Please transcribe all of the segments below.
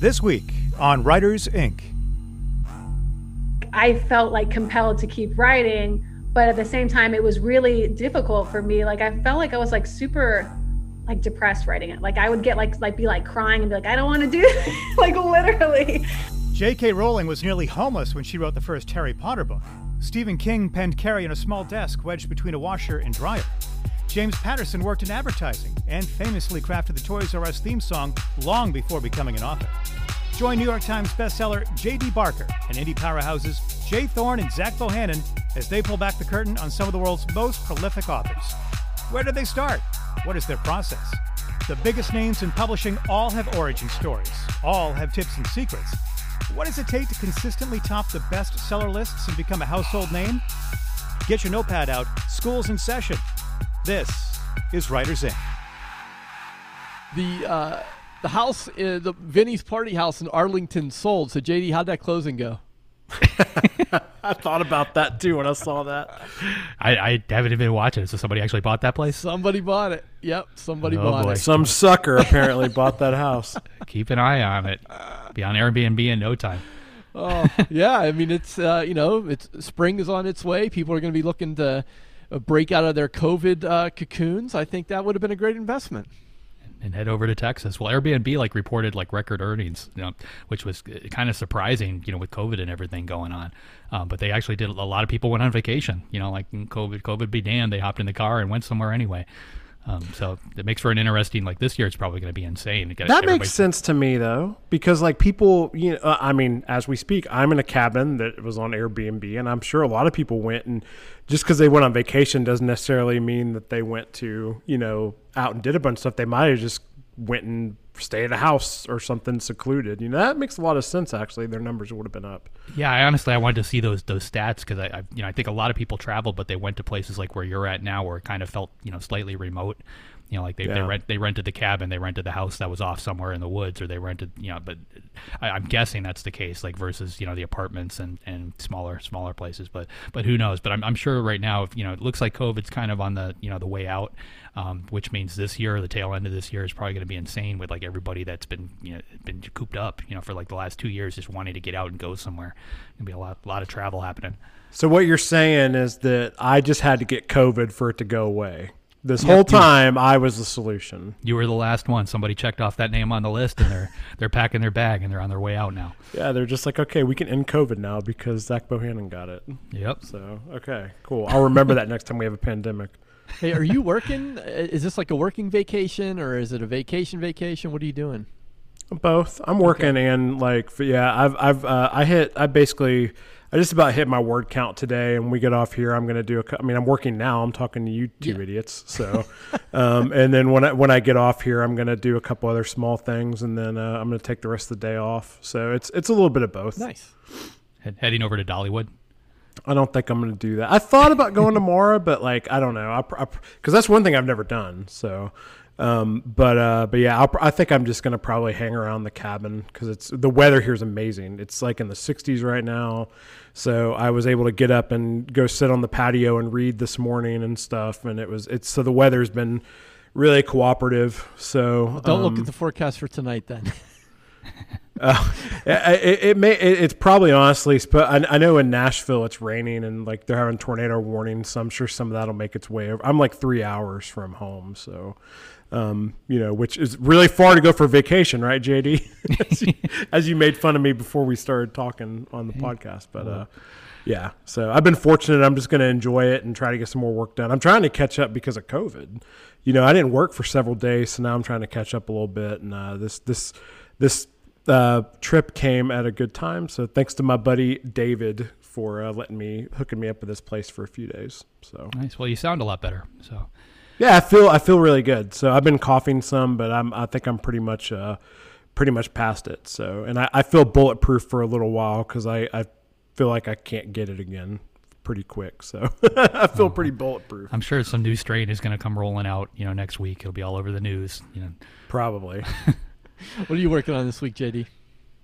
This week on Writers Inc. I felt like compelled to keep writing, but at the same time, it was really difficult for me. Like I felt like I was like super like depressed writing it. Like I would get like like be like crying and be like, I don't want to do this. like literally. J.K. Rowling was nearly homeless when she wrote the first Harry Potter book. Stephen King penned Carrie in a small desk wedged between a washer and dryer. James Patterson worked in advertising and famously crafted the Toys R Us theme song long before becoming an author. Join New York Times bestseller J.D. Barker and indie powerhouses J. Thorn and Zach Bohannon as they pull back the curtain on some of the world's most prolific authors. Where did they start? What is their process? The biggest names in publishing all have origin stories, all have tips and secrets. What does it take to consistently top the bestseller lists and become a household name? Get your notepad out, school's in session. This is Writers Inc. The uh, the house, uh, the Vinny's party house in Arlington sold. So JD, how'd that closing go? I thought about that too when I saw that. I, I haven't even been watching it. So somebody actually bought that place. Somebody bought it. Yep, somebody Oh, bought boy. it. Some sucker apparently bought that house. Keep an eye on it. Be on Airbnb in no time. Oh, yeah. I mean, it's uh, you know, it's spring is on its way. People are going to be looking to break out of their COVID uh, cocoons. I think that would have been a great investment. and head over to Texas. Well, Airbnb like reported like record earnings, you know, which was kind of surprising, you know, with COVID and everything going on. Um, but they actually did. A lot of people went on vacation, you know, like COVID, COVID be damned, they hopped in the car and went somewhere anyway. Um, so it makes for an interesting. Like this year, it's probably going to be insane. to That makes sense to me though, because like people, you know, uh, I mean, as we speak, I'm in a cabin that was on Airbnb, and I'm sure a lot of people went, and just because they went on vacation doesn't necessarily mean that they went to, you know, out and did a bunch of stuff. They might have just went and stayed at a house or something secluded. You know, that makes a lot of sense. Actually, their numbers would have been up. Yeah, I honestly I wanted to see those those stats because I, I you know I think a lot of people traveled, but they went to places like where you're at now, where it kind of felt you know slightly remote. You know, like they, they rent they rented the cabin, they rented the house that was off somewhere in the woods, or they rented you know. But I, I'm guessing that's the case, like versus you know the apartments and, and smaller smaller places. But but who knows? But I'm, I'm sure right now, if you know, it looks like COVID's kind of on the you know the way out, um, which means this year, the tail end of this year is probably going to be insane with like everybody that's been you know been cooped up, you know, for like the last two years, just wanting to get out and go somewhere. Gonna be a lot lot of travel happening. So what you're saying is that I just had to get COVID for it to go away. This whole time, I was the solution. You were the last one. Somebody checked off that name on the list, and they're they're packing their bag and they're on their way out now. Yeah, they're just like, okay, we can end COVID now because Zach Bohannon got it. Yep. So, okay, cool. I'll remember that next time we have a pandemic. Hey, are you working? Uh, Is this like a working vacation or is it a vacation vacation? What are you doing? Both. I'm working and like, yeah, I've, I've, uh, I hit, I basically, I just about hit my word count today. And we get off here, I'm gonna do a. I mean, I'm working now. I'm talking to you two Yeah. idiots. So, um, and then when I when I get off here, I'm gonna do a couple other small things, and then uh, I'm gonna take the rest of the day off. So it's it's a little bit of both. Nice. Head, heading over to Dollywood. I don't think I'm going to do that. I thought about going tomorrow, but like I don't know, I because that's one thing I've never done. So, um, but uh, but yeah, I'll, I think I'm just going to probably hang around the cabin because it's the weather here is amazing. It's like in the 60s right now, so I was able to get up and go sit on the patio and read this morning and stuff, and it was it's so the weather's been really cooperative. So Don't look um, at the forecast for tonight then. uh, it, it, may it, it's probably honestly but I, I know in Nashville it's raining and like they're having tornado warnings so I'm sure some of that'll make its way over I'm like three hours from home so um, you know which is really far to go for vacation right JD as, you, as you made fun of me before we started talking on the podcast but uh yeah so I've been fortunate I'm just going to enjoy it and try to get some more work done I'm trying to catch up because of COVID you know I didn't work for several days so now I'm trying to catch up a little bit and uh, this this this uh, trip came at a good time. So thanks to my buddy David for uh, letting me hooking me up with this place for a few days. So Nice. Well, you sound a lot better. So yeah, I feel I feel really good. So I've been coughing some, but I'm I think I'm pretty much uh, pretty much past it. So and I, I feel bulletproof for a little while because I, I feel like I can't get it again pretty quick. So I feel pretty bulletproof. I'm sure some new strain is going to come rolling out. You know, next week it'll be all over the news. You know, Probably. what are you working on this week, JD?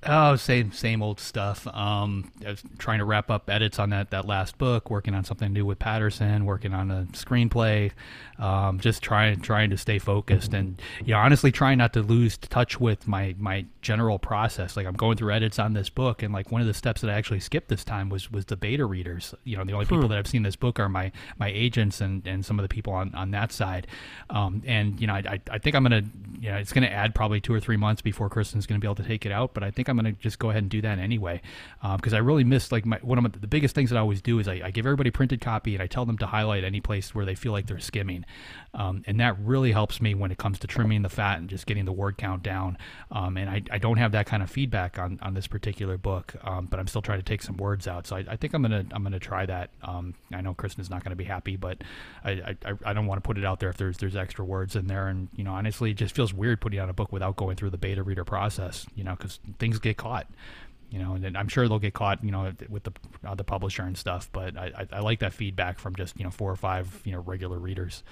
Oh, same same old stuff. Um, I was trying to wrap up edits on that that last book, working on something new with Patterson, working on a screenplay, um, just trying trying to stay focused and you know honestly trying not to lose touch with my my general process. Like I'm going through edits on this book, and like one of the steps that I actually skipped this time was was the beta readers. You know, the only people that I've seen this book are my my agents and and some of the people on on that side. Um, and you know, I I think I'm gonna you know it's gonna add probably two or three months before Kristen's gonna be able to take it out, but I think I'm going to just go ahead and do that anyway because um, I really miss like my, one of the biggest things that I always do is I, I, give everybody printed copy and I tell them to highlight any place where they feel like they're skimming, um, and that really helps me when it comes to trimming the fat and just getting the word count down. Um, and I, I, don't have that kind of feedback on, on this particular book, um, but I'm still trying to take some words out. So I, I think I'm gonna I'm gonna try that. Um, I know Kristen is not to be happy, but I, I, I don't want to put it out there if there's there's extra words in there. And you know honestly, it just feels weird putting out a book without going through the beta reader process. You know because things get caught you know, and I'm sure they'll get caught, you know, with the uh, the publisher and stuff. But I, I, I, like that feedback from just you know four or five you know regular readers.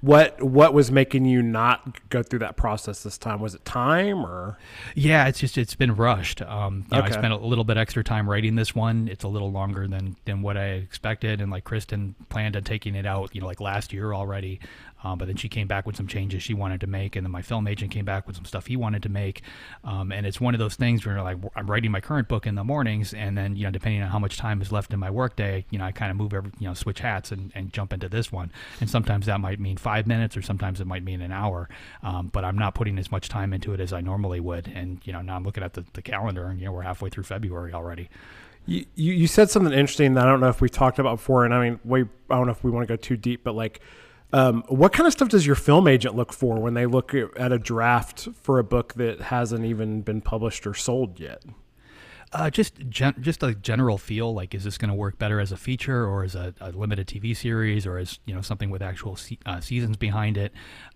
What what was making you not go through that process this time? Was it time or? Yeah, it's just it's been rushed. Um, you know, I spent a little bit extra time writing this one. It's a little longer than than what I expected, and like Kristen planned on taking it out, you know, like last year already. Um, but then she came back with some changes she wanted to make, and then my film agent came back with some stuff he wanted to make. Um, and it's one of those things where like I'm writing my current book in the mornings, and then you know depending on how much time is left in my workday, you know I kind of move every you know switch hats and, and jump into this one. And sometimes that might mean five minutes, or sometimes it might mean an hour. Um, but I'm not putting as much time into it as I normally would. And you know now I'm looking at the, the calendar, and you know we're halfway through February already. You, you said something interesting that I don't know if we talked about before, and I mean, we I don't know if we want to go too deep, but like um, what kind of stuff does your film agent look for when they look at a draft for a book that hasn't even been published or sold yet? Uh, just gen- just a general feel like is this going to work better as a feature or as a, a, limited TV series or as you know something with actual se- uh, seasons behind it.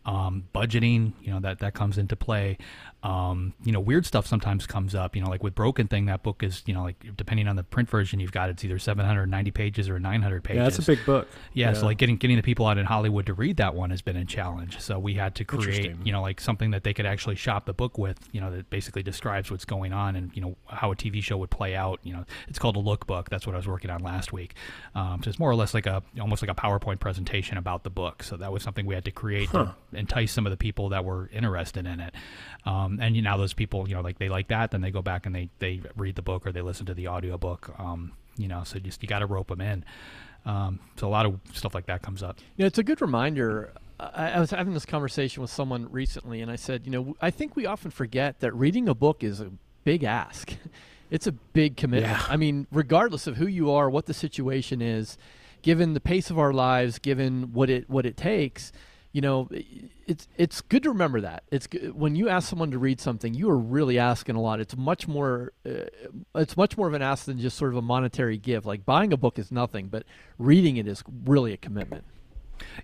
Um, budgeting, you know that that comes into play. Um, you know, weird stuff sometimes comes up. You know, like with Broken Thing, that book is, you know, like depending on the print version you've got, it's either 790 pages or 900 pages. Yeah, that's a big book. Yeah, yeah, so like getting getting the people out in Hollywood to read that one has been a challenge. So we had to create, you know, like something that they could actually shop the book with. You know, that basically describes what's going on and you know how a TV show would play out. You know, it's called a lookbook. That's what I was working on last week. Um, so it's more or less like a almost like a PowerPoint presentation about the book. So that was something we had to create huh. Entice some of the people that were interested in it. Um, and you know, those people, you know, like they like that, then they go back and they, they read the book or they listen to the audiobook. Um, you know, so just you got to rope them in. Um, so a lot of stuff like that comes up. Yeah, it's a good reminder. I, I was having this conversation with someone recently, and I said, you know, I think we often forget that reading a book is a big ask. it's a big commitment. Yeah. I mean, regardless of who you are, what the situation is, given the pace of our lives, given what it what it takes, you know, it's it's good to remember that. It's when you ask someone to read something, you are really asking a lot. It's much more uh, it's much more of an ask than just sort of a monetary give. Like buying a book is nothing, but reading it is really a commitment.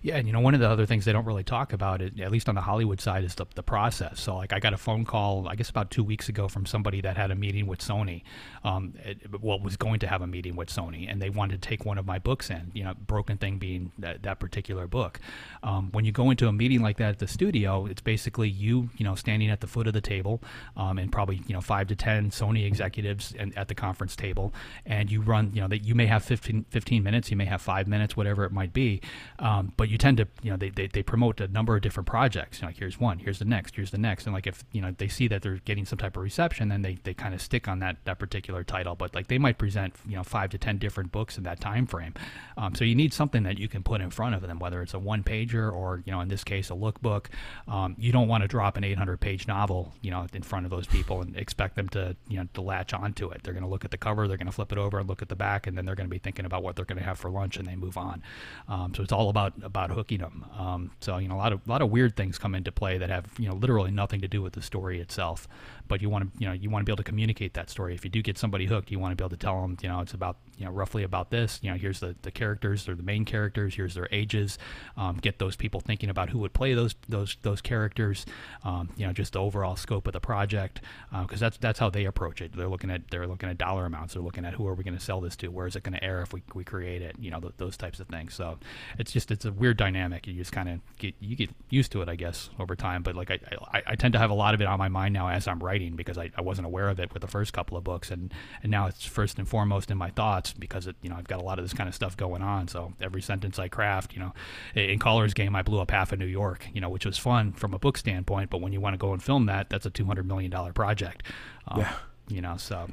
Yeah, and you know, one of the other things they don't really talk about, it, at least on the Hollywood side, is the, the process. So, like, I got a phone call, I guess about two weeks ago, from somebody that had a meeting with Sony. Um, it, well, was going to have a meeting with Sony, and they wanted to take one of my books in. You know, Broken Thing being that, that particular book. Um, when you go into a meeting like that at the studio, it's basically you, you know, standing at the foot of the table, um, and probably you know five to ten Sony executives and, at the conference table, and you run. You know, that you may have 15, 15, minutes, you may have five minutes, whatever it might be. Um, but you tend to, you know, they, they, they promote a number of different projects. You know, like here's one, here's the next, here's the next, and like if you know they see that they're getting some type of reception, then they, they kind of stick on that that particular title. But like they might present, you know, five to ten different books in that time frame. Um, so you need something that you can put in front of them, whether it's a one pager or you know, in this case, a lookbook. Um, you don't want to drop an 800 page novel, you know, in front of those people and expect them to, you know, to latch onto it. They're going to look at the cover, they're going to flip it over and look at the back, and then they're going to be thinking about what they're going to have for lunch, and they move on. Um, so it's all about about hooking them. Um, so you know, a lot of a lot of weird things come into play that have you know literally nothing to do with the story itself. But you want to you know you want to be able to communicate that story. If you do get somebody hooked, you want to be able to tell them you know it's about you know roughly about this. You know, here's the the characters, they're the main characters. Here's their ages. Um, get those people thinking about who would play those those those characters. Um, you know, just the overall scope of the project because uh, that's that's how they approach it. They're looking at they're looking at dollar amounts. They're looking at who are we going to sell this to? Where is it going to air if we, we create it? You know, th- those types of things. So it's just it's it's a weird dynamic. You just kind of get you get used to it, I guess, over time. But like I, I, I tend to have a lot of it on my mind now as I'm writing because I, I wasn't aware of it with the first couple of books, and and now it's first and foremost in my thoughts because it you know I've got a lot of this kind of stuff going on. So every sentence I craft, you know, in Caller's Game I blew up half of New York, you know, which was fun from a book standpoint. But when you want to go and film that, that's a two hundred million dollar project. Um, Yeah. You know, so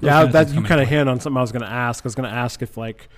Yeah, that you kind of hint on something I was going to ask. I was going to ask if like,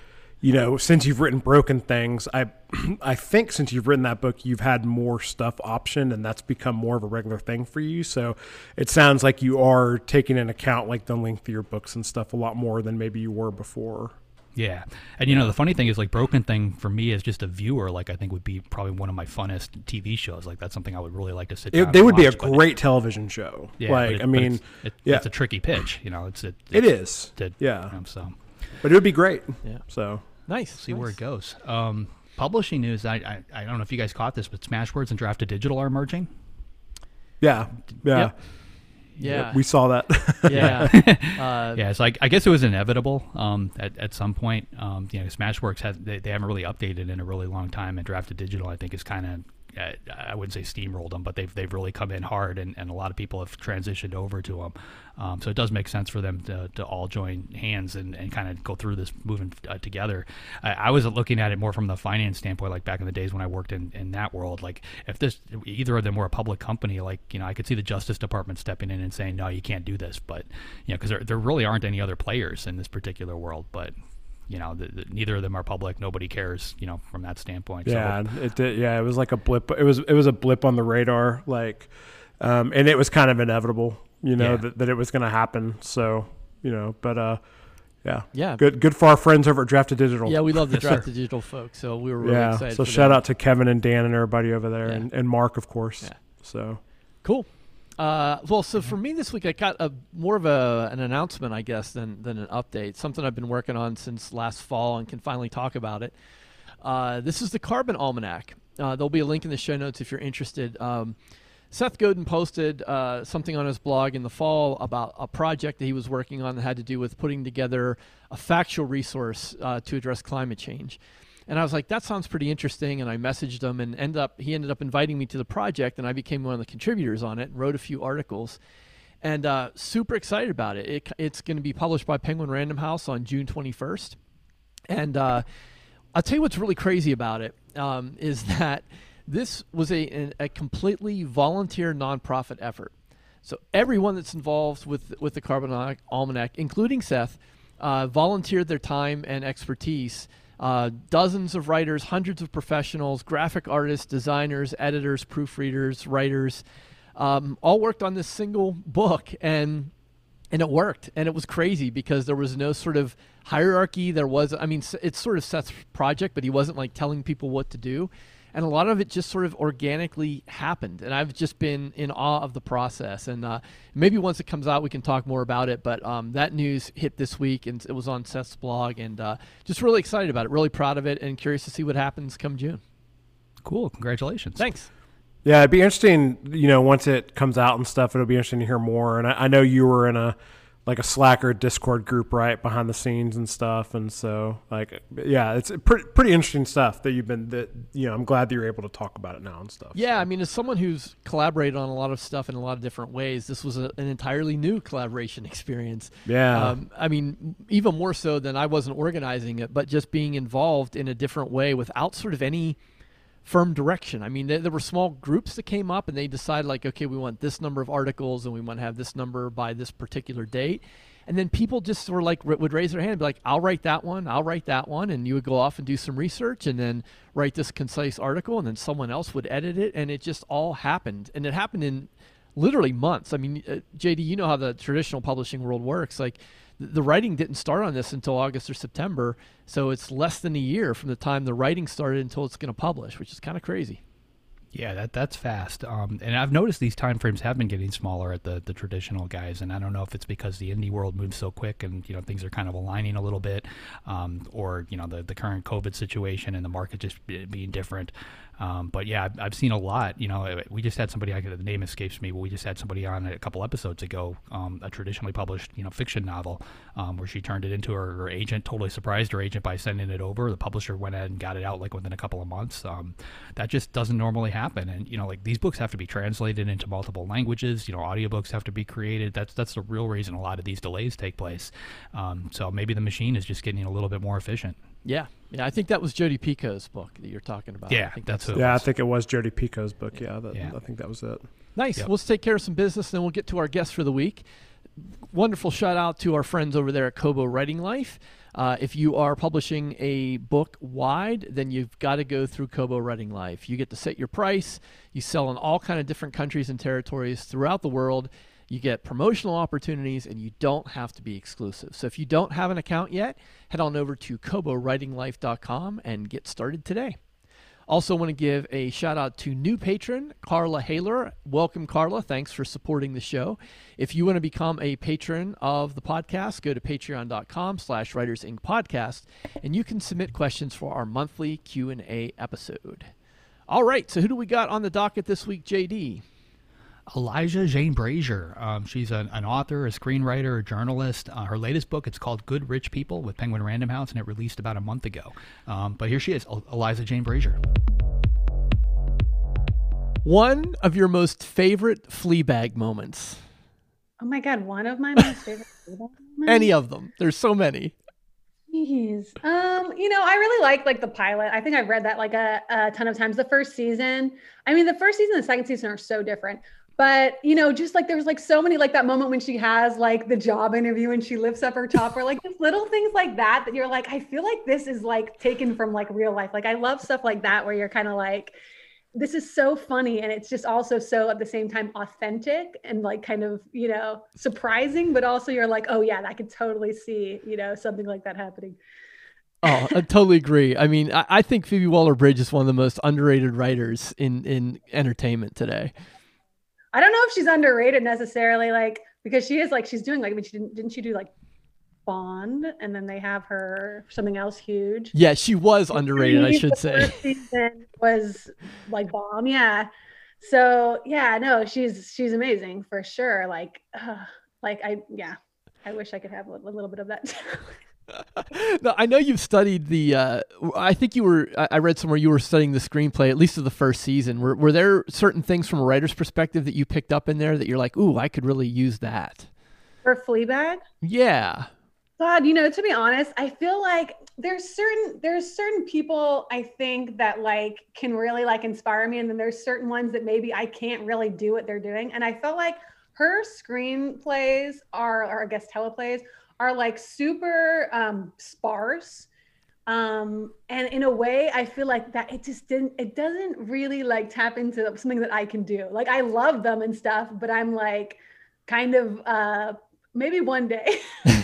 you know, since you've written Broken Things, I I think since you've written that book, you've had more stuff optioned, and that's become more of a regular thing for you. So it sounds like you are taking into account like the length of your books and stuff a lot more than maybe you were before. Yeah, and you know the funny thing is like Broken Thing for me as just a viewer, like I think would be probably one of my funnest TV shows. Like that's something I would really like to sit. It, they and would be a watch, but- great television show. Yeah, like it- I mean, it's, it, yeah. it's a tricky pitch. You know, it's it. it is. to- yeah, you know, so but it would be great. Yeah. So Nice. see where it goes. Um, publishing news. I, I I don't know if you guys caught this, but Smashwords and Draft2Digital are merging. yeah, yeah, Yep. Yeah. we saw that. yeah. uh, Yeah, so I, I guess it was inevitable um, at, at some point. Um, you know, Smashwords has they, they haven't really updated in a really long time, and Draft2Digital I think is kind of I wouldn't say steamrolled them, but they've they've really come in hard, and, and a lot of people have transitioned over to them. Um, so it does make sense for them to, to all join hands and, and kind of go through this moving uh, together. I, I was looking at it more from the finance standpoint, like back in the days when I worked in, in that world. Like if this either of them were a public company, like you know I could see the Justice Department stepping in and saying no, you can't do this, but you know because there there really aren't any other players in this particular world, but. You know, the, the, neither of them are public. Nobody cares. You know, from that standpoint. So- Yeah, it did. Yeah, it was like a blip. It was it was a blip on the radar, like, um, and it was kind of inevitable, you know, Yeah. that, that it was going to happen. So, you know, but uh, yeah, Yeah. good good for our friends over at Draft2Digital. Yeah, we love the Yes, sir. draft digital folks, so we were really yeah. excited. So for shout them. out to Kevin and Dan and everybody over there, Yeah. and, and Mark, of course. Yeah. So Cool. Uh, well, so for me this week, I got a more of a an announcement, I guess, than than an update. Something I've been working on since last fall and can finally talk about it. Uh, this is the Carbon Almanac. Uh, there'll be a link in the show notes if you're interested. Um, Seth Godin posted uh, something on his blog in the fall about a project that he was working on that had to do with putting together a factual resource uh, to address climate change. And I was like, that sounds pretty interesting. And I messaged him, and end up he ended up inviting me to the project, and I became one of the contributors on it and wrote a few articles. And uh, super excited about it. it it's going to be published by Penguin Random House on June 21st. And uh, I'll tell you what's really crazy about it um, is that this was a, a, completely volunteer nonprofit effort. So everyone that's involved with with the Carbon Almanac, including Seth, uh, volunteered their time and expertise. Uh, dozens of writers, hundreds of professionals, graphic artists, designers, editors, proofreaders, writers, um, all worked on this single book, and and it worked. And it was crazy because there was no sort of hierarchy. There was i mean it's sort of seth's project but he wasn't like telling people what to do and a lot of it just sort of organically happened and i've just been in awe of the process and uh, maybe once it comes out we can talk more about it but um, that news hit this week and it was on seth's blog and uh, just really excited about it really proud of it and curious to see what happens come june Cool. Congratulations. thanks Yeah, it'd be interesting. You know, once it comes out and stuff, it'll be interesting to hear more. And I, I know you were in a like a Slacker Discord group, right, behind the scenes and stuff. And so, like, yeah, it's pretty pretty interesting stuff that you've been. That you know, I'm glad that you're able to talk about it now and stuff. Yeah, so. I mean, as someone who's collaborated on a lot of stuff in a lot of different ways, this was a, an entirely new collaboration experience. Yeah. Um, I mean, even more so than I wasn't organizing it, but just being involved in a different way without sort of any firm direction. I mean, there, were small groups that came up and they decided, like, okay, we want this number of articles and we want to have this number by this particular date. And then people just of like would raise their hand and be like, I'll write that one, I'll write that one. And you would go off and do some research and then write this concise article. And then someone else would edit it. And it just all happened. And it happened in literally months. I mean, uh, JD, you know how the traditional publishing world works. Like, the writing didn't start on this until August or September. So it's less than a year from the time the writing started until it's going to publish, which is kind of crazy. Yeah, that that's fast. Um, and I've noticed these time frames have been getting smaller at the, the traditional guys, and I don't know if it's because the indie world moves so quick and you know things are kind of aligning a little bit, um, or you know the the current COVID situation and the market just being different. Um, but yeah, I've, I've, seen a lot. You know, we just had somebody. I the name escapes me, but we just had somebody on a couple episodes ago. Um, a traditionally published, you know, fiction novel um, where she turned it into her, her, agent. Totally surprised her agent by sending it over. The publisher went ahead and got it out like within a couple of months. Um, that just doesn't normally happen. And you know, like these books have to be translated into multiple languages. You know, audiobooks have to be created. That's that's the real reason a lot of these delays take place. Um, so maybe the machine is just getting a little bit more efficient. Yeah, yeah. I think that was Jodi Picoult's book that you're talking about. Yeah, I think that's, that's yeah. I think it was Jodi Picoult's book. Yeah, that, yeah. I think that was it. Nice. Yep. Let's take care of some business, then we'll get to our guest for the week. Wonderful shout out to our friends over there at Kobo Writing Life. Uh, if you are publishing a book wide, then you've got to go through Kobo Writing Life. You get to set your price. You sell in all kind of different countries and territories throughout the world you get promotional opportunities, and you don't have to be exclusive. So if you don't have an account yet, head on over to KoboWritingLife.com and get started today. Also, want to give a shout out to new patron Carla Haler. Welcome, Carla. Thanks for supporting the show. If you want to become a patron of the podcast, go to patreon.com/slash Writers Inc. Podcast, and you can submit questions for our monthly Q and A episode. All right, so who do we got on the docket this week, JD? Eliza Jane Brazier. Um, she's an, an, author, a screenwriter, a journalist. Uh, her latest book, it's called Good Rich People with Penguin Random House, and it released about a month ago. Um, but here she is, Eliza Jane Brazier. One of your most favorite Fleabag moments. Oh my God, one of my most favorite moments? Any of them. There's so many. Jeez. Um, you know, I really like like the pilot. I think I've read that like a, a ton of times. The first season. I mean, the first season and the second season are so different but you know just like there's like so many like that moment when she has like the job interview and she lifts up her top or like just little things like that that you're like i feel like this is like taken from like real life. Like i love stuff like that where you're kind of like this is so funny and it's just also so at the same time authentic and like kind of you know surprising. But also you're like oh yeah i could totally see you know something like that happening. Oh i totally agree. I mean I, I think phoebe waller-bridge is one of the most underrated writers in in entertainment today I don't know if she's underrated necessarily, like because she is like she's doing like I mean she didn't didn't she do like Bond and then they have her something else huge. Yeah, she was underrated, I should say. season was like bomb, yeah. So yeah, no, she's she's amazing for sure. Like, uh, like I yeah, I wish I could have a, a little bit of that. no, I know you've studied the. Uh, I think you were. I read somewhere you were studying the screenplay, at least of the first season. Were Were there certain things from a writer's perspective that you picked up in there that you're like, "Ooh, I could really use that." For Fleabag. Yeah. God, you know, to be honest, I feel like there's certain there's certain people I think that like can really like inspire me, and then there's certain ones that maybe I can't really do what they're doing, and I felt like her screenplays are, or I guess teleplays are like super um, sparse. Um, and in a way, I feel like that it just didn't, it doesn't really like tap into something that I can do. Like I love them and stuff, but I'm like kind of uh, maybe one day.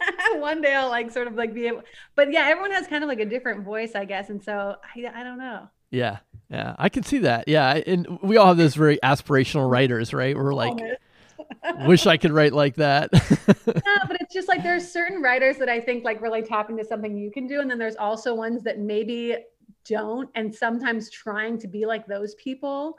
one day I'll like sort of like be able, but yeah, everyone has kind of like a different voice, I guess. And so I, I don't know. Yeah. Yeah. I can see that. Yeah. And we all have those very aspirational writers, right? We're like, Wish I could write like that. yeah, it's just like there's certain writers that I think like really tap into something you can do, and then there's also ones that maybe don't, and sometimes trying to be like those people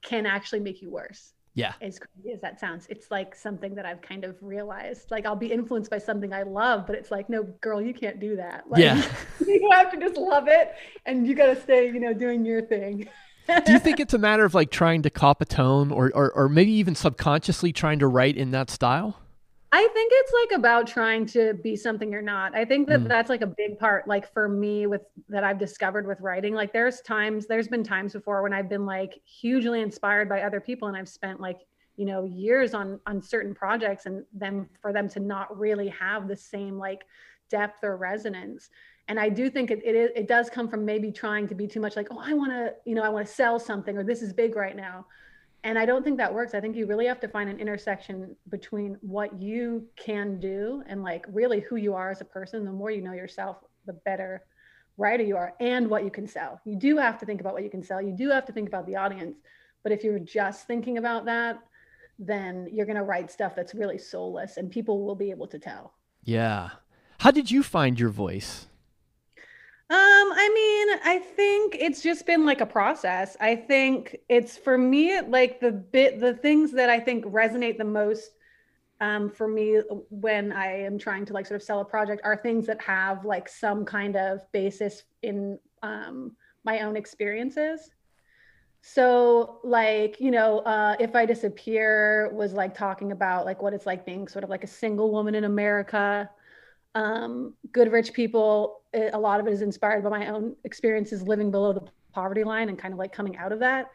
can actually make you worse. Yeah. As crazy as that sounds, it's like something that I've kind of realized. Like I'll be influenced by something I love, but it's like, no, girl, you can't do that. Like, yeah. you have to just love it, and you got to stay, you know, doing your thing. do you think it's a matter of like trying to cop a tone or, or, or maybe even subconsciously trying to write in that style? I think it's like about trying to be something you're not. I think that mm. that's like a big part, like for me, with that I've discovered with writing. Like, there's times, there's been times before when I've been like hugely inspired by other people, and I've spent like you know years on on certain projects, and then for them to not really have the same like depth or resonance and i do think it, it is it does come from maybe trying to be too much like oh i want to you know i want to sell something or this is big right now and i don't think that works i think you really have to find an intersection between what you can do and like really who you are as a person the more you know yourself the better writer you are and what you can sell. You do have to think about what you can sell. You do have to think about the audience. But if you're just thinking about that, then you're going to write stuff that's really soulless and people will be able to tell. Yeah. How did you find your voice? Um, I mean, I think it's just been like a process. I think it's for me like the bit the things that I think resonate the most um, for me when I am trying to like sort of sell a project are things that have like some kind of basis in um, my own experiences. So like, you know, uh, if I disappear was like talking about like what it's like being sort of like a single woman in America. Um, good rich people, it, a lot of it is inspired by my own experiences living below the poverty line and kind of like coming out of that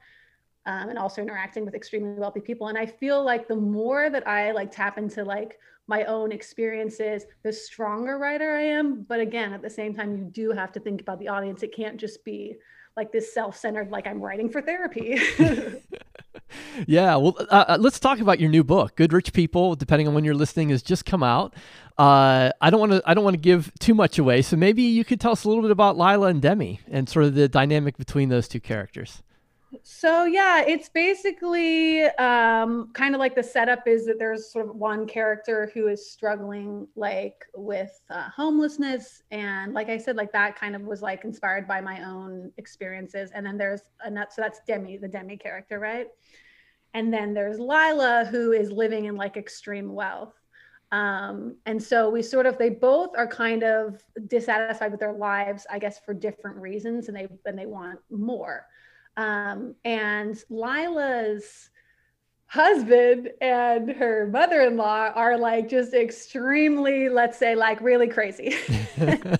um, and also interacting with extremely wealthy people. And I feel like the more that I like tap into like my own experiences, the stronger writer I am. But again, at the same time, you do have to think about the audience. It can't just be like this self-centered, like I'm writing for therapy. yeah, well, uh, uh, let's talk about your new book, "Good Rich People." Depending on when you're listening, has just come out. Uh, I don't want to. I don't want to give too much away. So maybe you could tell us a little bit about Lila and Demi and sort of the dynamic between those two characters. So yeah, it's basically um, kind of like the setup is that there's sort of one character who is struggling like with uh, homelessness, and like I said, like that kind of was like inspired by my own experiences. And then there's another, so that's Demi, the Demi character, right? And then there's Lila, who is living in like extreme wealth. Um, and so we sort of they both are kind of dissatisfied with their lives, I guess, for different reasons, and they and they want more. Um, and Lila's husband and her mother-in-law are like just extremely let's say like really crazy.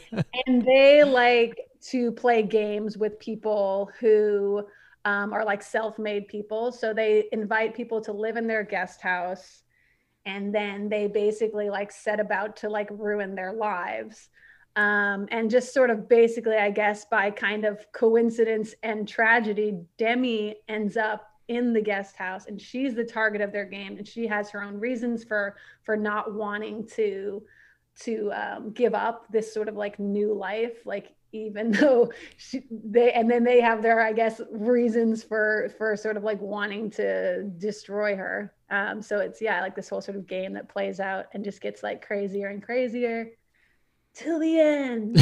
And they like to play games with people who um, are like self-made people. So they invite people to live in their guest house and then they basically like set about to like ruin their lives um, and just sort of basically, I guess, by kind of coincidence and tragedy, Demi ends up in the guest house and she's the target of their game and she has her own reasons for for not wanting to to um, give up this sort of like new life. Like even though she, they and then they have their i guess reasons for for sort of like wanting to destroy her. Um so it's yeah like this whole sort of game that plays out and just gets like crazier and crazier till the end,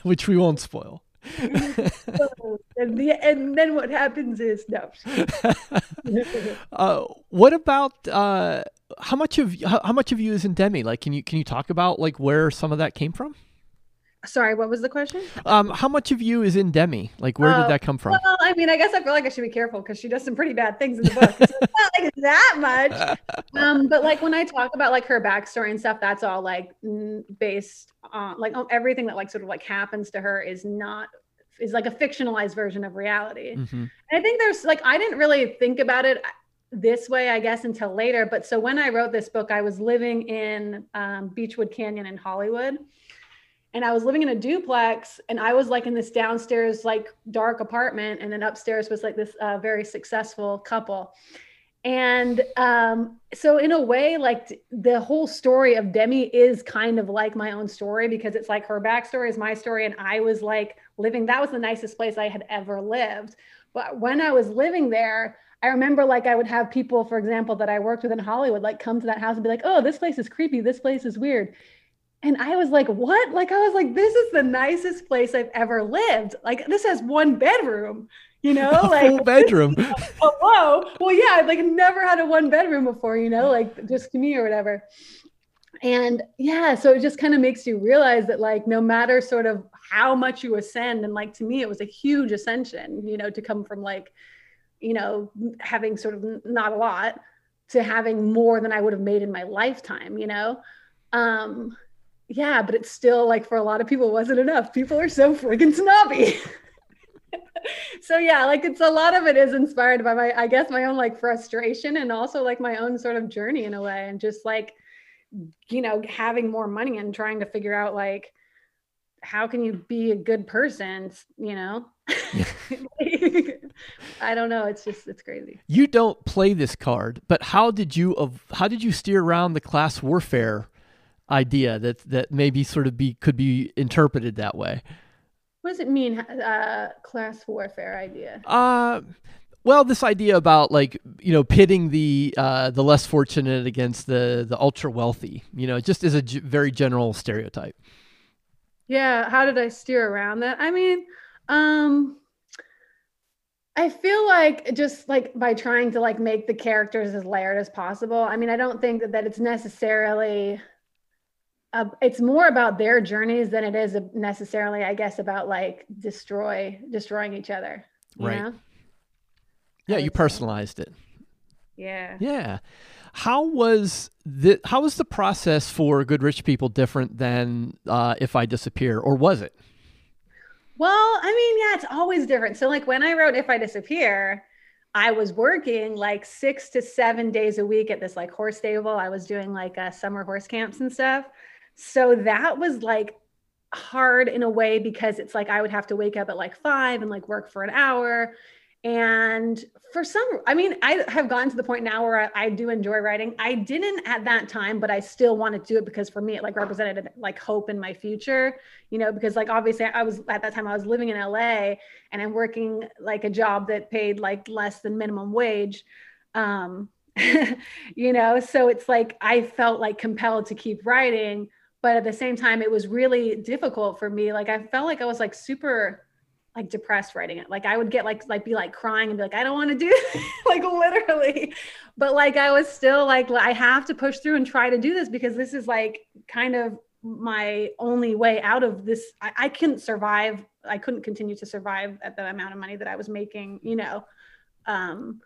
which we won't spoil. and, the, and then what happens is no. uh, what about uh, how much of how, how much of you is in Demi? Like, can you can you talk about like where some of that came from? Sorry, what was the question? Um, how much of you is in Demi? Like, where uh, did that come from? Well, I mean, I guess I feel like I should be careful because she does some pretty bad things in the book. it's not like that much. Um, but like when I talk about like her backstory and stuff, that's all like based on like everything that like sort of like happens to her is not is like a fictionalized version of reality. Mm-hmm. I think there's like I didn't really think about it this way, I guess, until later. But so when I wrote this book, I was living in um, Beachwood Canyon in Hollywood and I was living in a duplex and I was like in this downstairs like dark apartment and then upstairs was like this uh, very successful couple and um, so in a way like the whole story of demi is kind of like my own story because it's like her backstory is my story and i was like living that was the nicest place i had ever lived but when i was living there I remember like I would have people, for example, that I worked with in Hollywood, like come to that house and be like, oh, this place is creepy. This place is weird. And I was like, what? Like, I was like, this is the nicest place I've ever lived. Like, this has one bedroom, you know, like full bedroom. Hello. Well, yeah, I've like never had a one bedroom before, you know, like just me or whatever. And yeah, so it just kind of makes you realize that, like, no matter sort of how much you ascend, and like to me, it was a huge ascension, you know, to come from like, you know, having sort of not a lot to having more than I would have made in my lifetime, you know. Um, yeah, but it's still like for a lot of people wasn't enough. People are so friggin' snobby. so yeah, like it's a lot of it is inspired by my, I guess my own like frustration and also like my own sort of journey in a way, and just like, you know, having more money and trying to figure out like how can you be a good person, you know? I don't know. It's just it's crazy. You don't play this card, but how did you of how did you steer around the class warfare idea that that maybe sort of be could be interpreted that way. What does it mean, uh, class warfare idea? Uh, well, this idea about like you know pitting the uh, the less fortunate against the the ultra wealthy, you know, just is a g- very general stereotype. Yeah, how did I steer around that? I mean, um, I feel like just like by trying to like make the characters as layered as possible. I mean, I don't think that, that it's necessarily uh, it's more about their journeys than it is necessarily, I guess, about like destroy destroying each other. right. Know? Yeah, you personalized it. Yeah. Yeah. How was the how was the process for Good Rich People different than uh, If I Disappear, or was it? Well, I mean, yeah, it's always different. So, like when I wrote If I Disappear, I was working like six to seven days a week at this like horse stable. I was doing like uh, summer horse camps and stuff. So that was like hard in a way because it's like I would have to wake up at like five and like work for an hour and for some, I mean, I have gotten to the point now where I, I, do enjoy writing. I didn't at that time, but I still want to do it because for me, it like represented like hope in my future, you know, because like obviously I was at that time, I was living in LA and I'm working like a job that paid like less than minimum wage. Um, you know, so it's like I felt like compelled to keep writing, but at the same time, it was really difficult for me. Like I felt like I was like super like depressed writing it. Like I would get like like be like crying and be like, I don't want to do like literally. But like I was still like I have to push through and try to do this because this is like kind of my only way out of this. I, I couldn't survive. I couldn't continue to survive at the amount of money that I was making, you know, um,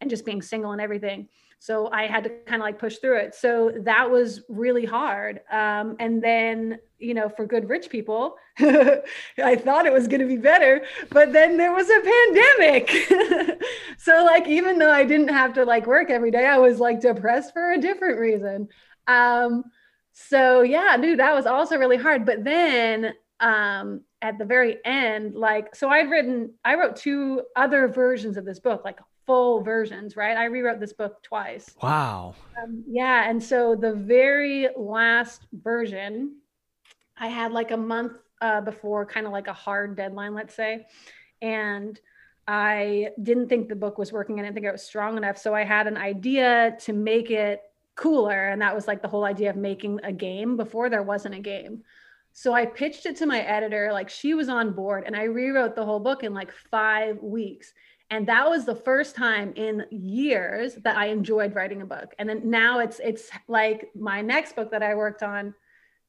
and just being single and everything so i had to kind of like push through it. So that was really hard. Um, and then you know for good rich people i thought it was going to be better but then there was a pandemic. So like even though i didn't have to like work every day i was like depressed for a different reason. Um, so yeah dude that was also really hard. But then um, at the very end like so i'd written i wrote two other versions of this book like full versions, right? I rewrote this book twice. Wow. Um, yeah. And so the very last version, I had like a month uh, before, kind of like a hard deadline, let's say. And I didn't think the book was working. I didn't think it was strong enough. So I had an idea to make it cooler. And that was like the whole idea of making a game before there wasn't a game. So I pitched it to my editor, like she was on board, and I rewrote the whole book in like five weeks and that was the first time in years that i enjoyed writing a book. And then now it's it's like my next book that i worked on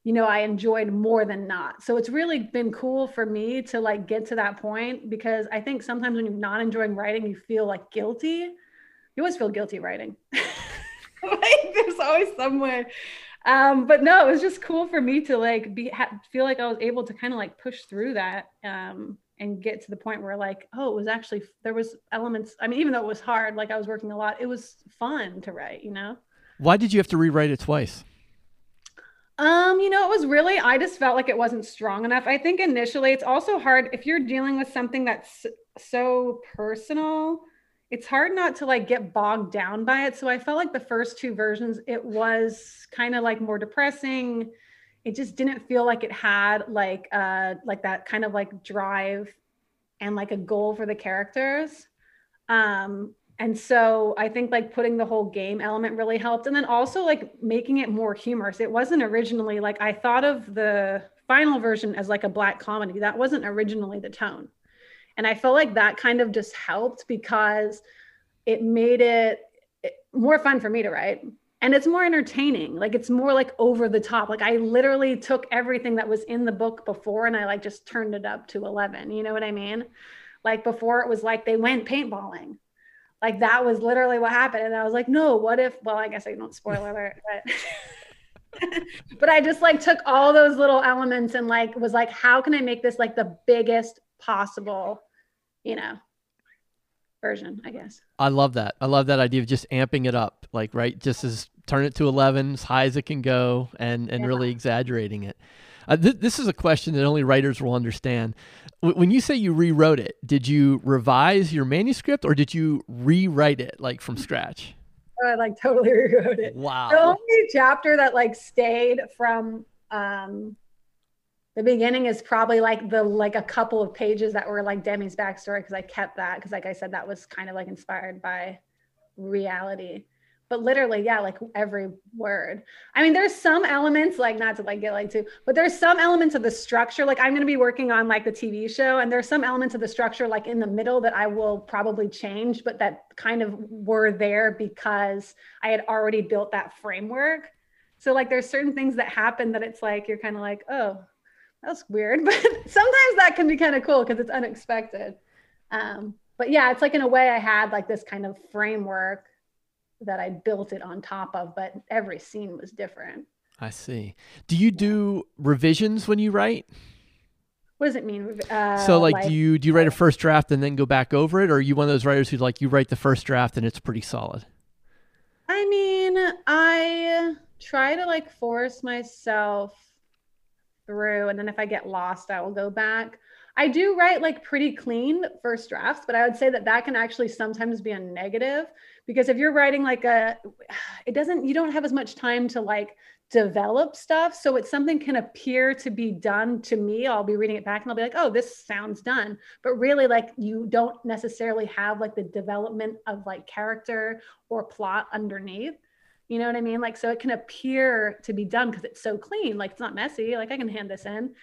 you know i enjoyed more than not. So it's really been cool for me to like get to that point because i think sometimes when you're not enjoying writing you feel like guilty. You always feel guilty writing. Like there's always some way um but no it was just cool for me to like be ha- feel like i was able to kind of like push through that um and get to the point where like oh it was actually there was elements i mean even though it was hard like i was working a lot it was fun to write you know? Why did you have to rewrite it twice? Um you know it was really i just felt like it wasn't strong enough. I think initially it's also hard if you're dealing with something that's so personal it's hard not to like get bogged down by it. So i felt like the first two versions it was kind of like more depressing it just didn't feel like it had like uh like that kind of like drive and like a goal for the characters. Um and so i think like putting the whole game element really helped. And then also like making it more humorous. It wasn't originally like i thought of the final version as like a black comedy. That wasn't originally the tone. And i felt like that kind of just helped because it made it more fun for me to write and it's more entertaining like it's more like over the top. Like i literally took everything that was in the book before and i like just turned it up to 11 you know what i mean? Like before it was like they went paintballing. Like that was literally what happened. And i was like no what if well i guess i don't spoil alert but but i just like took all those little elements and like was like how can i make this like the biggest possible you know version, I guess. I love that. I love that idea of just amping it up, like right, just as turn it to 11 as high as it can go, and and yeah. really exaggerating it. Uh, th- this is a question that only writers will understand. W- when you say you rewrote it, did you revise your manuscript or did you rewrite it like from scratch? I like totally rewrote it. Wow. The only chapter that like stayed from um, the beginning is probably like the like a couple of pages that were like Demi's backstory because I kept that because like I said that was kind of like inspired by reality but literally yeah like every word. I mean there's some elements like not to like get like to but there's some elements of the structure like i'm going to be working on like the tv show and there's some elements of the structure like in the middle that i will probably change but that kind of were there because i had already built that framework. So like there's certain things that happen that it's like you're kind of like oh that's weird but sometimes that can be kind of cool because it's unexpected. Um but yeah it's like in a way i had like this kind of framework that I built it on top of, but every scene was different. I see. Do you do revisions when you write? What does it mean? Uh, so, like, like, do you do you write a first draft and then go back over it, or are you one of those writers who like you write the first draft and it's pretty solid? I mean, I try to like force myself through, and then if I get lost, I will go back. I do write like pretty clean first drafts, but I would say that that can actually sometimes be a negative because if you're writing like a it doesn't you don't have as much time to like develop stuff. So it's something can appear to be done to me. I'll be reading it back and i'll be like oh this sounds done. But really like you don't necessarily have like the development of like character or plot underneath. You know what i mean? Like so it can appear to be done because it's so clean. Like it's not messy. Like i can hand this in.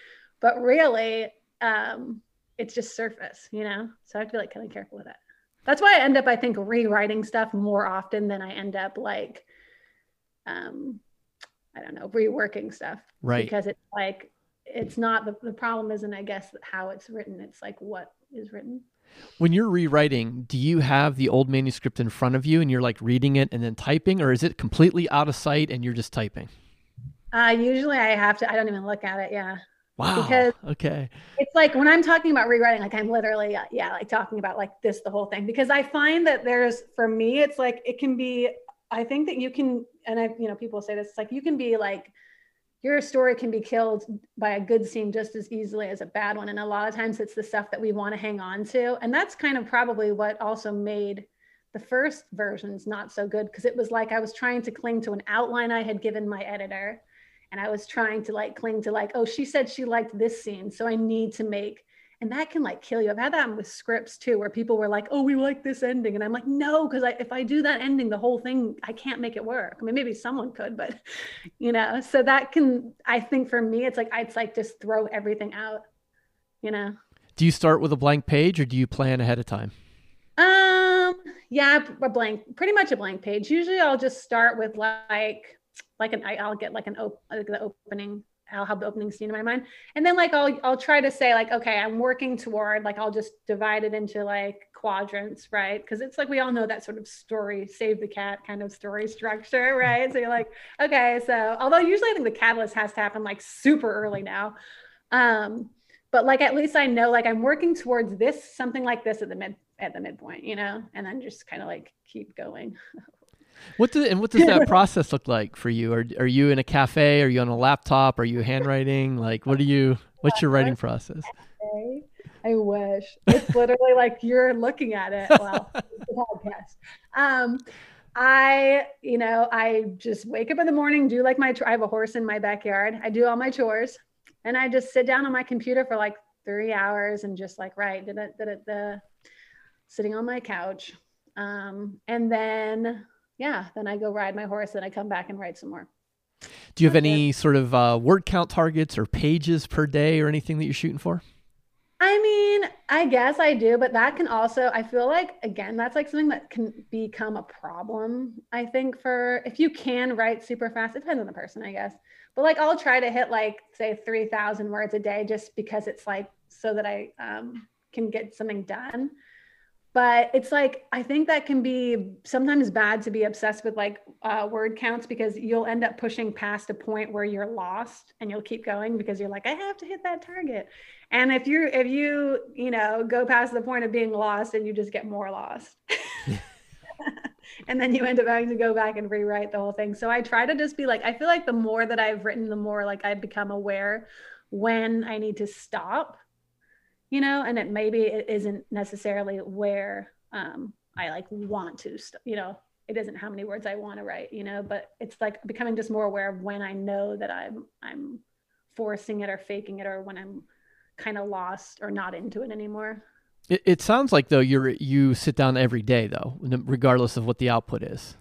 But really um it's just surface you know? So i have to be like kind of careful with it that's why I end up, I think, rewriting stuff more often than I end up like, um, I don't know, reworking stuff. Right. Because it's like, it's not the, the problem isn't, I guess, how it's written. It's like what is written. When you're rewriting, do you have the old manuscript in front of you and you're like reading it and then typing, or is it completely out of sight and you're just typing? Uh, usually I have to, I don't even look at it. Yeah. Wow. Because okay. It's like when I'm talking about rewriting, like I'm literally, uh, yeah, like talking about like this, the whole thing, because I find that there's, for me, it's like, it can be, I think that you can, and I, you know, people say this, like you can be like, your story can be killed by a good scene just as easily as a bad one. And a lot of times it's the stuff that we want to hang on to. And that's kind of probably what also made the first versions not so good because it was like I was trying to cling to an outline I had given my editor and I was trying to like cling to like, oh, she said she liked this scene, so I need to make, and that can like kill you. I've had that with scripts too, where people were like, oh, we like this ending, and I'm like, no, because I, if I do that ending, the whole thing, I can't make it work. I mean, maybe someone could, but you know, so that can, I think for me, it's like it's like just throw everything out, you know. Do you start with a blank page or do you plan ahead of time? Um, yeah, a blank, pretty much a blank page. Usually I'll just start with like like an I, will get like an op- like the opening I'll have the opening scene in my mind. And then like I'll I'll try to say like, okay, I'm working toward like I'll just divide it into like quadrants, right? Because it's like we all know that sort of story, save the cat kind of story structure, right? so you're like, okay, so although usually I think the catalyst has to happen like super early now. Um, but like at least I know like I'm working towards this, something like this at the mid at the midpoint, you know, and then just kind of like keep going. What do, and what does that process look like for you? Are are you in a cafe? Are you on a laptop? Are you handwriting? Like, what do you? What's your writing process? I wish it's literally like you're looking at it. Well, podcast. Um, I, you know, I just wake up in the morning, do like my. I have a horse in my backyard. I do all my chores, and I just sit down on my computer for like three hours and just like write. Did it? Did it? The sitting on my couch, um, and then yeah, then I go ride my horse and I come back and write some more. Do you have any sort of uh, word count targets or pages per day or anything that you're shooting for? I mean, I guess I do, but that can also, I feel like, again, that's like something that can become a problem. I think for if you can write super fast, it depends on the person, I guess. But like, I'll try to hit like, say, 3,000 words a day just because it's like so that I um, can get something done but it's like i think that can be sometimes bad to be obsessed with like uh, word counts because you'll end up pushing past a point where you're lost and you'll keep going because you're like i have to hit that target. And if you if you you know go past the point of being lost and you just get more lost and then you end up having to go back and rewrite the whole thing. So i try to just be like i feel like the more that i've written the more like i've become aware when i need to stop you know, and it maybe it isn't necessarily where um, I like want to, you know, it isn't how many words I want to write, you know, but it's like becoming just more aware of when I know that I'm I'm forcing it or faking it or when I'm kind of lost or not into it anymore. It, it sounds like though you're you sit down every day though, regardless of what the output is.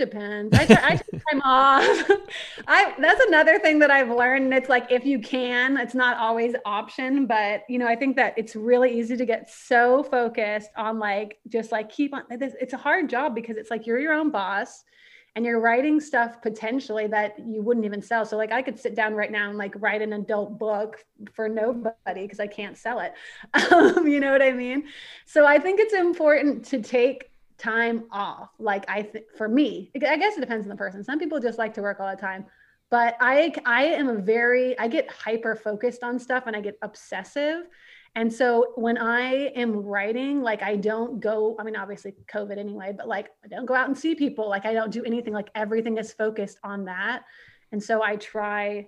I mean, it depends. I, I take time off. I that's another thing that I've learned. It's like if you can, it's not always option, but you know, I think that it's really easy to get so focused on like just like keep on. It's a hard job because it's like you're your own boss and you're writing stuff potentially that you wouldn't even sell. So like I could sit down right now and like write an adult book for nobody because I can't sell it. Um, you know what I mean? So I think it's important to take time off. Like I think for me, I guess it depends on the person. Some people just like to work all the time. But I I am a very I get hyper focused on stuff and I get obsessive and so when I am writing, like I don't go, I mean, obviously COVID anyway, but like I don't go out and see people. Like I don't do anything, like everything is focused on that. And so I try,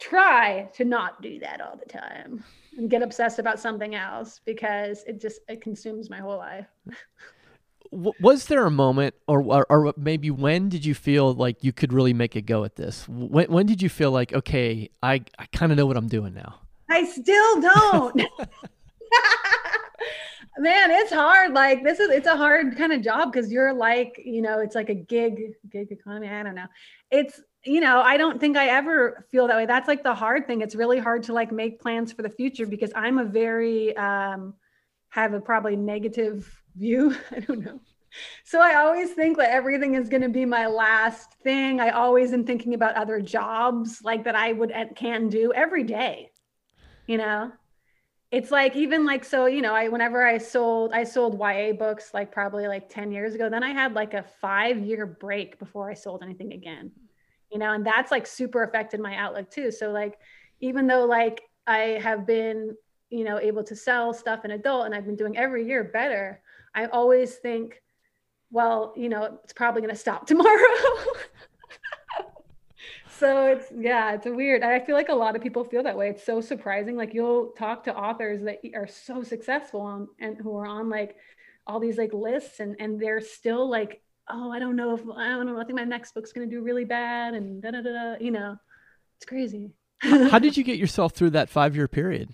try to not do that all the time and get obsessed about something else because it just, it consumes my whole life. was there a moment or, or, or maybe when did you feel like you could really make a go at this when, when did you feel like okay i, I kind of know what i'm doing now I still don't. Man, it's hard. Like this is it's a hard kind of job because you're like, you know, it's like a gig gig economy. I don't know. It's you know, I don't think I ever feel that way. That's like the hard thing. It's really hard to like make plans for the future because I'm a very um have a probably negative view. I don't know. So I always think that everything is going to be my last thing. I always am thinking about other jobs like that I would can do every day you know it's like even like so you know i whenever i sold i sold ya books like probably like 10 years ago then i had like a five year break before i sold anything again you know and that's like super affected my outlook too so like even though like i have been you know able to sell stuff in adult and i've been doing every year better i always think well you know it's probably going to stop tomorrow. So it's yeah it's weird. I feel like a lot of people feel that way. It's so surprising. Like you'll talk to authors that are so successful and, and who are on like all these like lists and and they're still like oh i don't know if i don't know i think my next book's going to do really bad and da da da you know? It's crazy. How did you get yourself through that five year period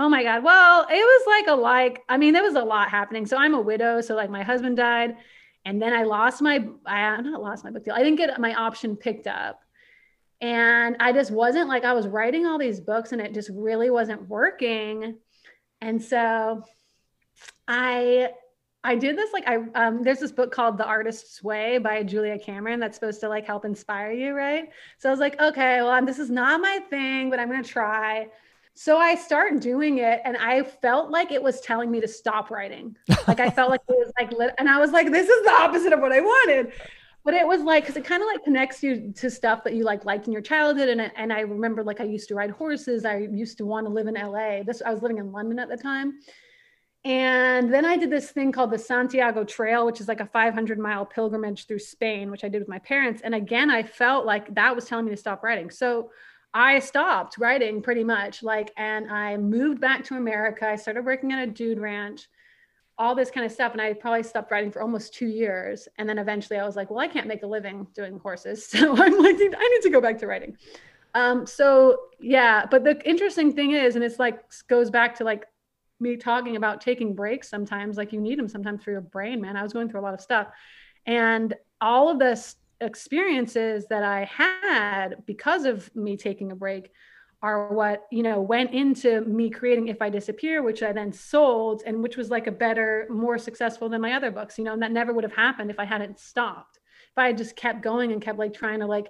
Oh my God. Well, it was like a like, I mean, there was a lot happening. So I'm a widow. So like my husband died and then I lost my, I not lost my book deal. I didn't get my option picked up and i just wasn't like i was writing all these books and it just really wasn't working and so i i did this like i um, there's this book called the artist's way by julia cameron that's supposed to like help inspire you right so i was like okay well this is not my thing but i'm to try so i start doing it and i felt like it was telling me to stop writing. Like i felt like it was like lit- and i was like this is the opposite of what i wanted. But it was like because it kind of like connects you to stuff that you like liked in your childhood and and I remember like I used to ride horses. I used to want to live in LA this I was living in London at the time. And then I did this thing called the Santiago Trail which is like a 500 mile pilgrimage through Spain which I did with my parents. And again I felt like that was telling me to stop writing. So I stopped writing pretty much like and I moved back to America I started working at a dude ranch all this kind of stuff. And I probably stopped writing for almost two years. And then eventually I was like, well, I can't make a living doing horses. So I'm like, I need to go back to writing. Um, so yeah, but the interesting thing is, and it's like goes back to like me talking about taking breaks sometimes, like you need them sometimes for your brain, man. I was going through a lot of stuff. And all of this experiences that I had because of me taking a break are what you know went into me creating if i disappear which i then sold and which was like a better more successful than my other books you know and that never would have happened if i hadn't stopped. If i had just kept going and kept like trying to like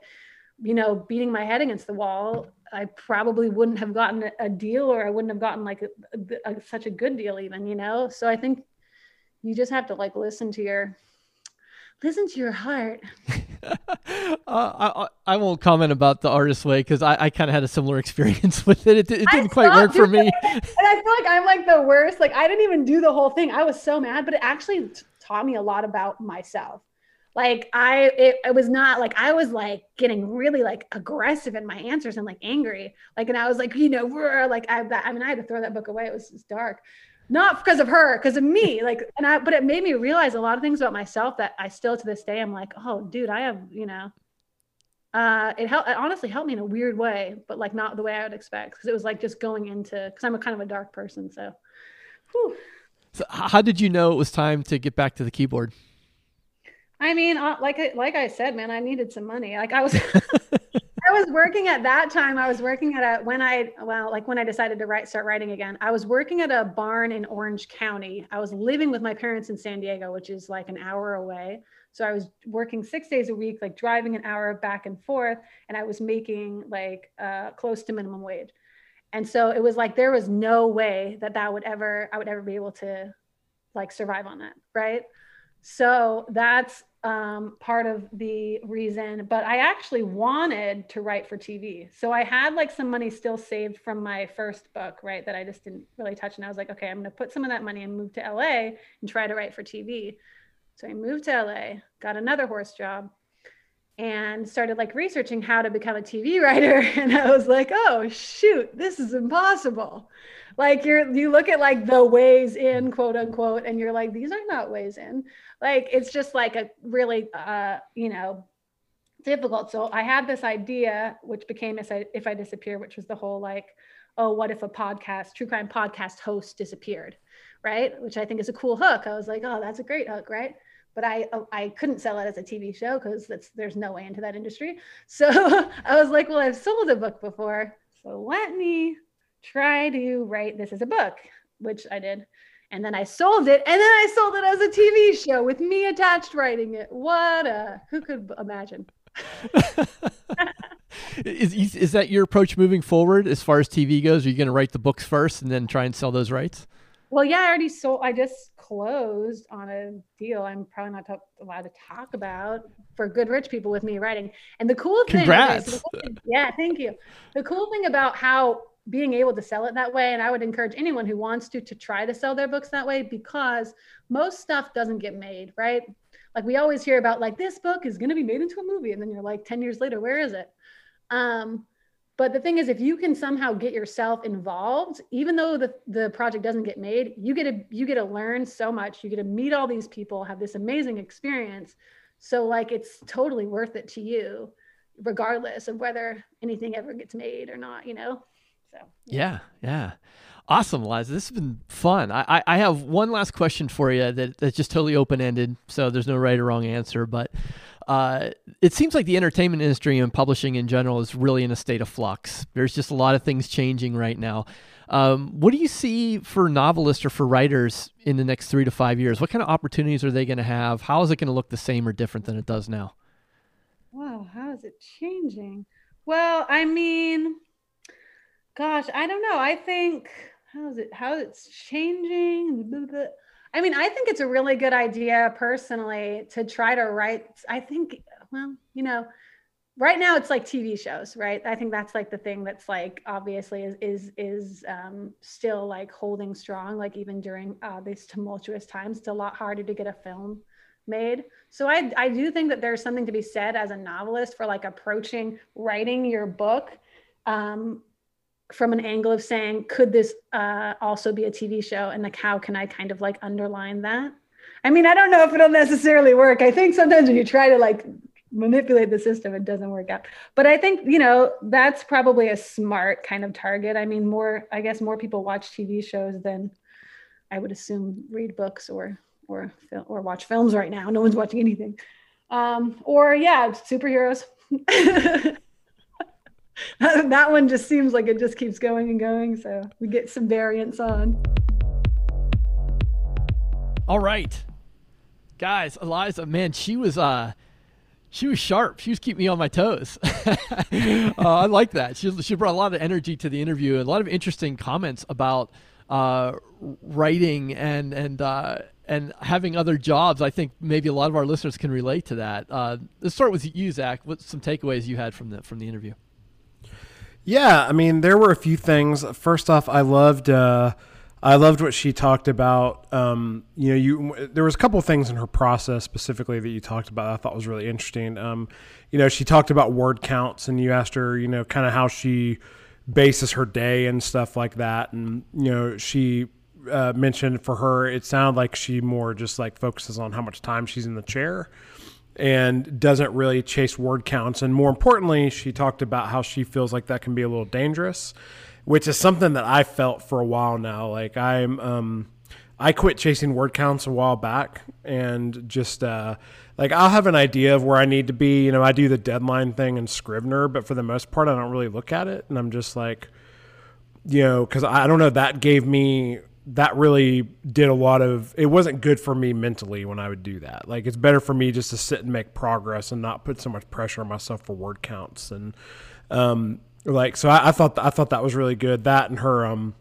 you know beating my head against the wall i probably wouldn't have gotten a deal or i wouldn't have gotten like a, a, such a good deal even you know? So i think you just have to like listen to your listen to your heart I, I won't comment about the artist way because I, I kind of had a similar experience with it. It, it didn't quite work for me. and I feel like I'm like the worst. Like I didn't even do the whole thing. I was so mad, but it actually t- taught me a lot about myself. Like I, it, it was not like I was like getting really like aggressive in my answers and like angry. Like, and I was like, you know, we're like I, I mean, I had to throw that book away. It was, it was dark not because of her, because of me. Like, and I, but it made me realize a lot of things about myself that I still to this day, I'm like, oh, dude, I have, you know, uh, it helped. It honestly helped me in a weird way, but like not the way I would expect because it was like just going into because I'm a kind of a dark person. So, whew. so how did you know it was time to get back to the keyboard? I mean, uh, like like I said, man, I needed some money. Like I was. I was working at that time. I was working at a when I well, like when I decided to write, start writing again. I was working at a barn in Orange County. I was living with my parents in San Diego, which is like an hour away. So I was working six days a week, like driving an hour back and forth, and I was making like uh, close to minimum wage. And so it was like there was no way that that would ever I would ever be able to like survive on that, right? So that's um, part of the reason. But I actually wanted to write for TV, so I had like some money still saved from my first book, right? That I just didn't really touch, and I was like, okay, I'm going to put some of that money and move to LA and try to write for TV. So I moved to LA, got another horse job, and started like researching how to become a TV writer. And I was like, oh shoot, this is impossible. Like you're you look at like the ways in, quote unquote, and you're like, these are not ways in. Like it's just like a really uh, you know, difficult. So I had this idea, which became if I disappear, which was the whole like, oh, what if a podcast, true crime podcast host disappeared? Right. Which I think is a cool hook. I was like, oh, that's a great hook, right? but I oh, I couldn't sell it as a TV show because that's there's no way into that industry. So I was like, well, I've sold a book before, so let me try to write this as a book, which I did. And then I sold it, and then I sold it as a TV show with me attached writing it. What a who could imagine? is, is that your approach moving forward as far as TV goes? Are you going to write the books first and then try and sell those rights? Well, yeah, I already sold. I just closed on a deal I'm probably not allowed to talk about for good rich people with me writing. And the cool thing, Congrats. Okay, so cool thing, yeah, thank you. The cool thing about how being able to sell it that way, and I would encourage anyone who wants to to try to sell their books that way because most stuff doesn't get made, right? Like we always hear about like this book is going to be made into a movie, and then you're like 10 years later, where is it? Um, but the thing is, if you can somehow get yourself involved, even though the, the project doesn't get made, you get to you get to learn so much. You get to meet all these people, have this amazing experience. So like it's totally worth it to you, regardless of whether anything ever gets made or not, you know? So yeah, yeah. yeah. Awesome, Liza. This has been fun. I, I have one last question for you that, that's just totally open ended, so there's no right or wrong answer. But uh, it seems like the entertainment industry and publishing in general is really in a state of flux. There's just a lot of things changing right now. Um, what do you see for novelists or for writers in the next three to five years? What kind of opportunities are they going to have? How is it going to look the same or different than it does now? Wow, how is it changing? Well, I mean, gosh, I don't know. I think how is it how it's changing? I mean, I think it's a really good idea personally to try to write. I think, well, you know, right now it's like TV shows, right? I think that's like the thing that's like obviously is is is um, still like holding strong, like even during uh, these tumultuous times. It's a lot harder to get a film made. So I I do think that there's something to be said as a novelist for like approaching writing your book um, from an angle of saying, could this uh, also be a TV show? And like, how can I kind of like underline that? I mean, I don't know if it'll necessarily work. I think sometimes when you try to like manipulate the system, it doesn't work out. But I think, you know, that's probably a smart kind of target. I mean, more, I guess more people watch TV shows than I would assume read books or, or, or watch films right now. No one's watching anything. Um, or yeah, superheroes. that one just seems like it just keeps going and going. So we get some variants on. All right, guys, Eliza, man, she was uh, she was sharp. She was keeping me on my toes. uh, I like that. She she brought a lot of energy to the interview. And a lot of interesting comments about uh, writing and and uh, and having other jobs. I think maybe a lot of our listeners can relate to that. Uh, let's start with you, Zach. What some takeaways you had from the from the interview? Yeah, I mean, there were a few things. First off, I loved uh, I loved what she talked about. Um, you know, you there was a couple things in her process specifically that you talked about. I thought was really interesting. Um, you know, she talked about word counts, and you asked her, you know, kind of how she bases her day and stuff like that. And you know, she uh, mentioned for her, it sounded like she more just like focuses on how much time she's in the chair and doesn't really chase word counts. And more importantly, she talked about how she feels like that can be a little dangerous, which is something that I felt for a while now. Like I'm, um, I quit chasing word counts a while back and just, uh, like I'll have an idea of where I need to be. You know, I do the deadline thing in Scrivener, but for the most part, I don't really look at it. And I'm just like, you know, because I don't know, that gave me that really did a lot of it wasn't good for me mentally when I would do that. Like it's better for me just to sit and make progress and not put so much pressure on myself for word counts and um like so I, I thought I thought that was really good. That and her um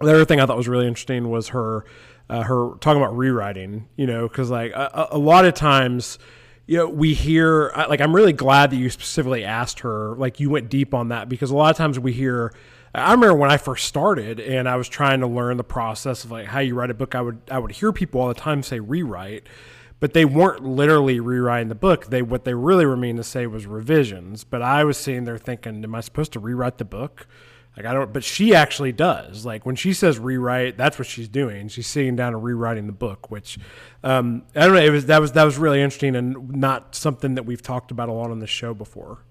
the other thing I thought was really interesting was her uh, her talking about rewriting. You know, because like a, a lot of times you know, we hear like I'm really glad that you specifically asked her, like you went deep on that because a lot of times we hear I remember when I first started and I was trying to learn the process of like how you write a book. I would I would hear people all the time say rewrite, but they weren't literally rewriting the book. They what they really were meaning to say was revisions. But I was sitting there thinking, am I supposed to rewrite the book? Like I don't, but she actually does. Like when she says rewrite, that's what she's doing. She's sitting down and rewriting the book, which um, I don't know. It was that was that was really interesting and not something that we've talked about a lot on the show before.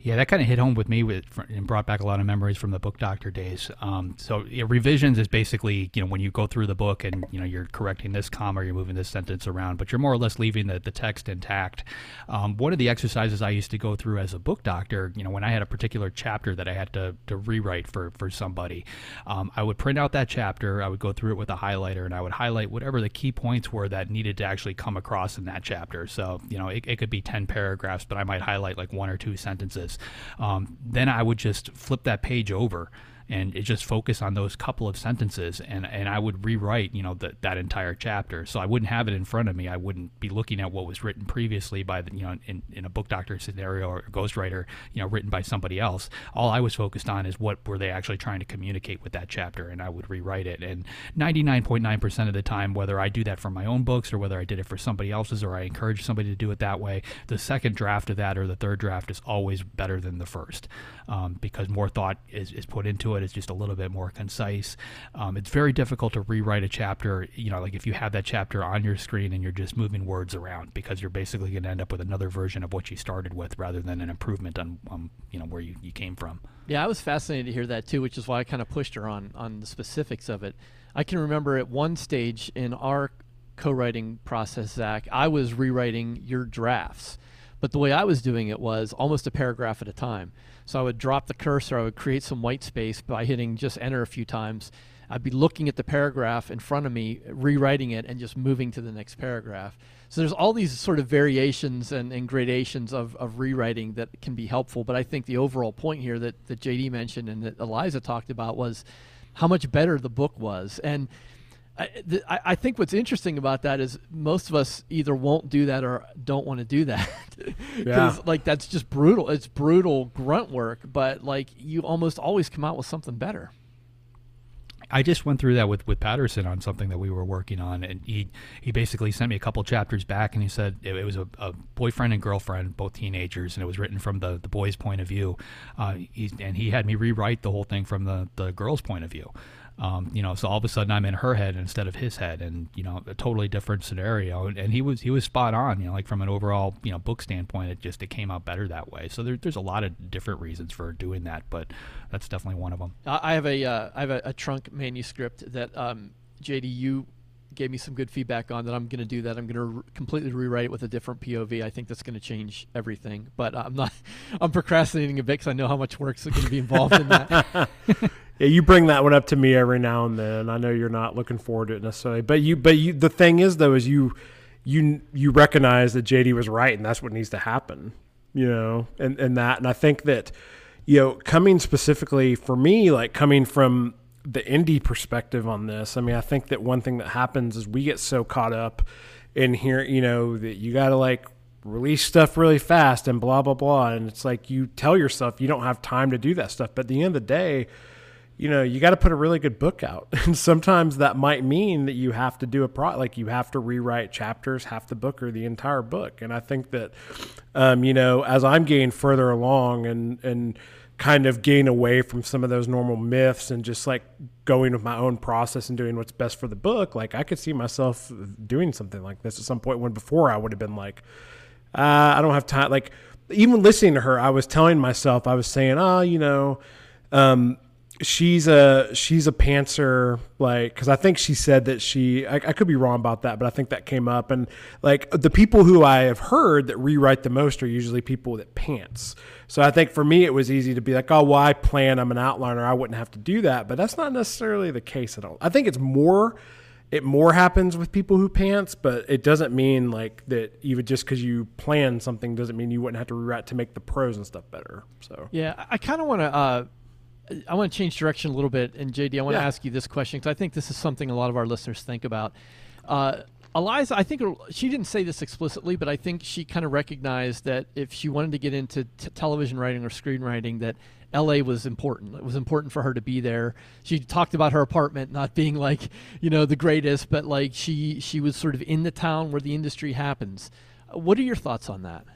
Yeah, that kind of hit home with me with, and brought back a lot of memories from the book doctor days. Um, so yeah, revisions is basically you know when you go through the book and you know you're correcting this comma, you're moving this sentence around, but you're more or less leaving the, the text intact. Um, one of the exercises I used to go through as a book doctor, you know, when I had a particular chapter that I had to, to rewrite for for somebody, um, I would print out that chapter, I would go through it with a highlighter, and I would highlight whatever the key points were that needed to actually come across in that chapter. So you know, it, it could be ten paragraphs, but I might highlight like one or two sentences um, then I would just flip that page over and it just focus on those couple of sentences and, and I would rewrite, you know, that entire chapter. So I wouldn't have it in front of me. I wouldn't be looking at what was written previously by the, you know, in, in a book doctor scenario or ghostwriter, you know, written by somebody else. All I was focused on is what were they actually trying to communicate with that chapter and I would rewrite it. And 99.9% of the time, whether I do that for my own books or whether I did it for somebody else's or I encourage somebody to do it that way, the second draft of that or the third draft is always better than the first um, because more thought is, is put into it. It's just a little bit more concise. Um, it's very difficult to rewrite a chapter, you know, like if you have that chapter on your screen and you're just moving words around because you're basically going to end up with another version of what you started with rather than an improvement on, you know, where you, you came from. Yeah, I was fascinated to hear that too, which is why I kind of pushed her on on the specifics of it. I can remember at one stage in our co-writing process, Zach, I was rewriting your drafts, but the way I was doing it was almost a paragraph at a time. So I would drop the cursor, I would create some white space by hitting just enter a few times. I'd be looking at the paragraph in front of me, rewriting it, and just moving to the next paragraph. So there's all these sort of variations and, and gradations of, of rewriting that can be helpful. But I think the overall point here that, that JD mentioned and that Eliza talked about was how much better the book was. And I, th- I think what's interesting about that is most of us either won't do that or don't want to do that. yeah. like that's just brutal. It's brutal grunt work, but like you almost always come out with something better. I just went through that with, with Patterson on something that we were working on, and he he basically sent me a couple chapters back, and he said it, it was a, a, boyfriend and girlfriend, both teenagers, and it was written from the, the boy's point of view. Uh, he, and he had me rewrite the whole thing from the, the girl's point of view. Um, you know, so all of a sudden I'm in her head instead of his head, and you know, a totally different scenario. And, and he was he was spot on. You know, like from an overall you know book standpoint, it just it came out better that way. So there, there's a lot of different reasons for doing that, but that's definitely one of them. I have a uh, I have a, a, trunk manuscript that um, JD you gave me some good feedback on that I'm going to do that. I'm going to re- completely rewrite it with a different POV. I think that's going to change everything. But I'm not. I'm procrastinating a bit because I know how much work's going to be involved in that. yeah, you bring that one up to me every now and then. I know you're not looking forward to it necessarily, but you, but you, the thing is though, is you, you, you recognize that JD was right, and that's what needs to happen, you know, and and that, and I think that, you know, coming specifically for me, like coming from the indie perspective on this, I mean, I think that one thing that happens is we get so caught up in here, you know, that you got to like release stuff really fast and blah blah blah and it's like you tell yourself you don't have time to do that stuff but at the end of the day you know, you got to put a really good book out. And sometimes that might mean that you have to do a pro, like you have to rewrite chapters, half the book or the entire book. And I think that, um, you know, as I'm getting further along and, and kind of getting away from some of those normal myths and just like going with my own process and doing what's best for the book, like I could see myself doing something like this at some point when before I would have been like, uh, I don't have time. Like even listening to her, I was telling myself, I was saying, oh, you know, um, she's a she's a pantser like because i think she said that she I, I, could be wrong about that but i think that came up. And like the people who i have heard that rewrite the most are usually people that pants. So i think for me it was easy to be like oh well i plan. I'm an outliner. I wouldn't have to do that. But that's not necessarily the case at all. I think it's more it more happens with people who pants but it doesn't mean like that even just because you plan something doesn't mean you wouldn't have to rewrite to make the prose and stuff better so. Yeah i kind of want to uh I want to change direction a little bit, and JD, I want yeah. to ask you this question because I think this is something a lot of our listeners think about. Uh, Eliza, I think she didn't say this explicitly, but I think she kind of recognized that if she wanted to get into t- television writing or screenwriting, that LA was important. It was important for her to be there. She talked about her apartment not being like, you know, the greatest, but like she she was sort of in the town where the industry happens. What are your thoughts on that?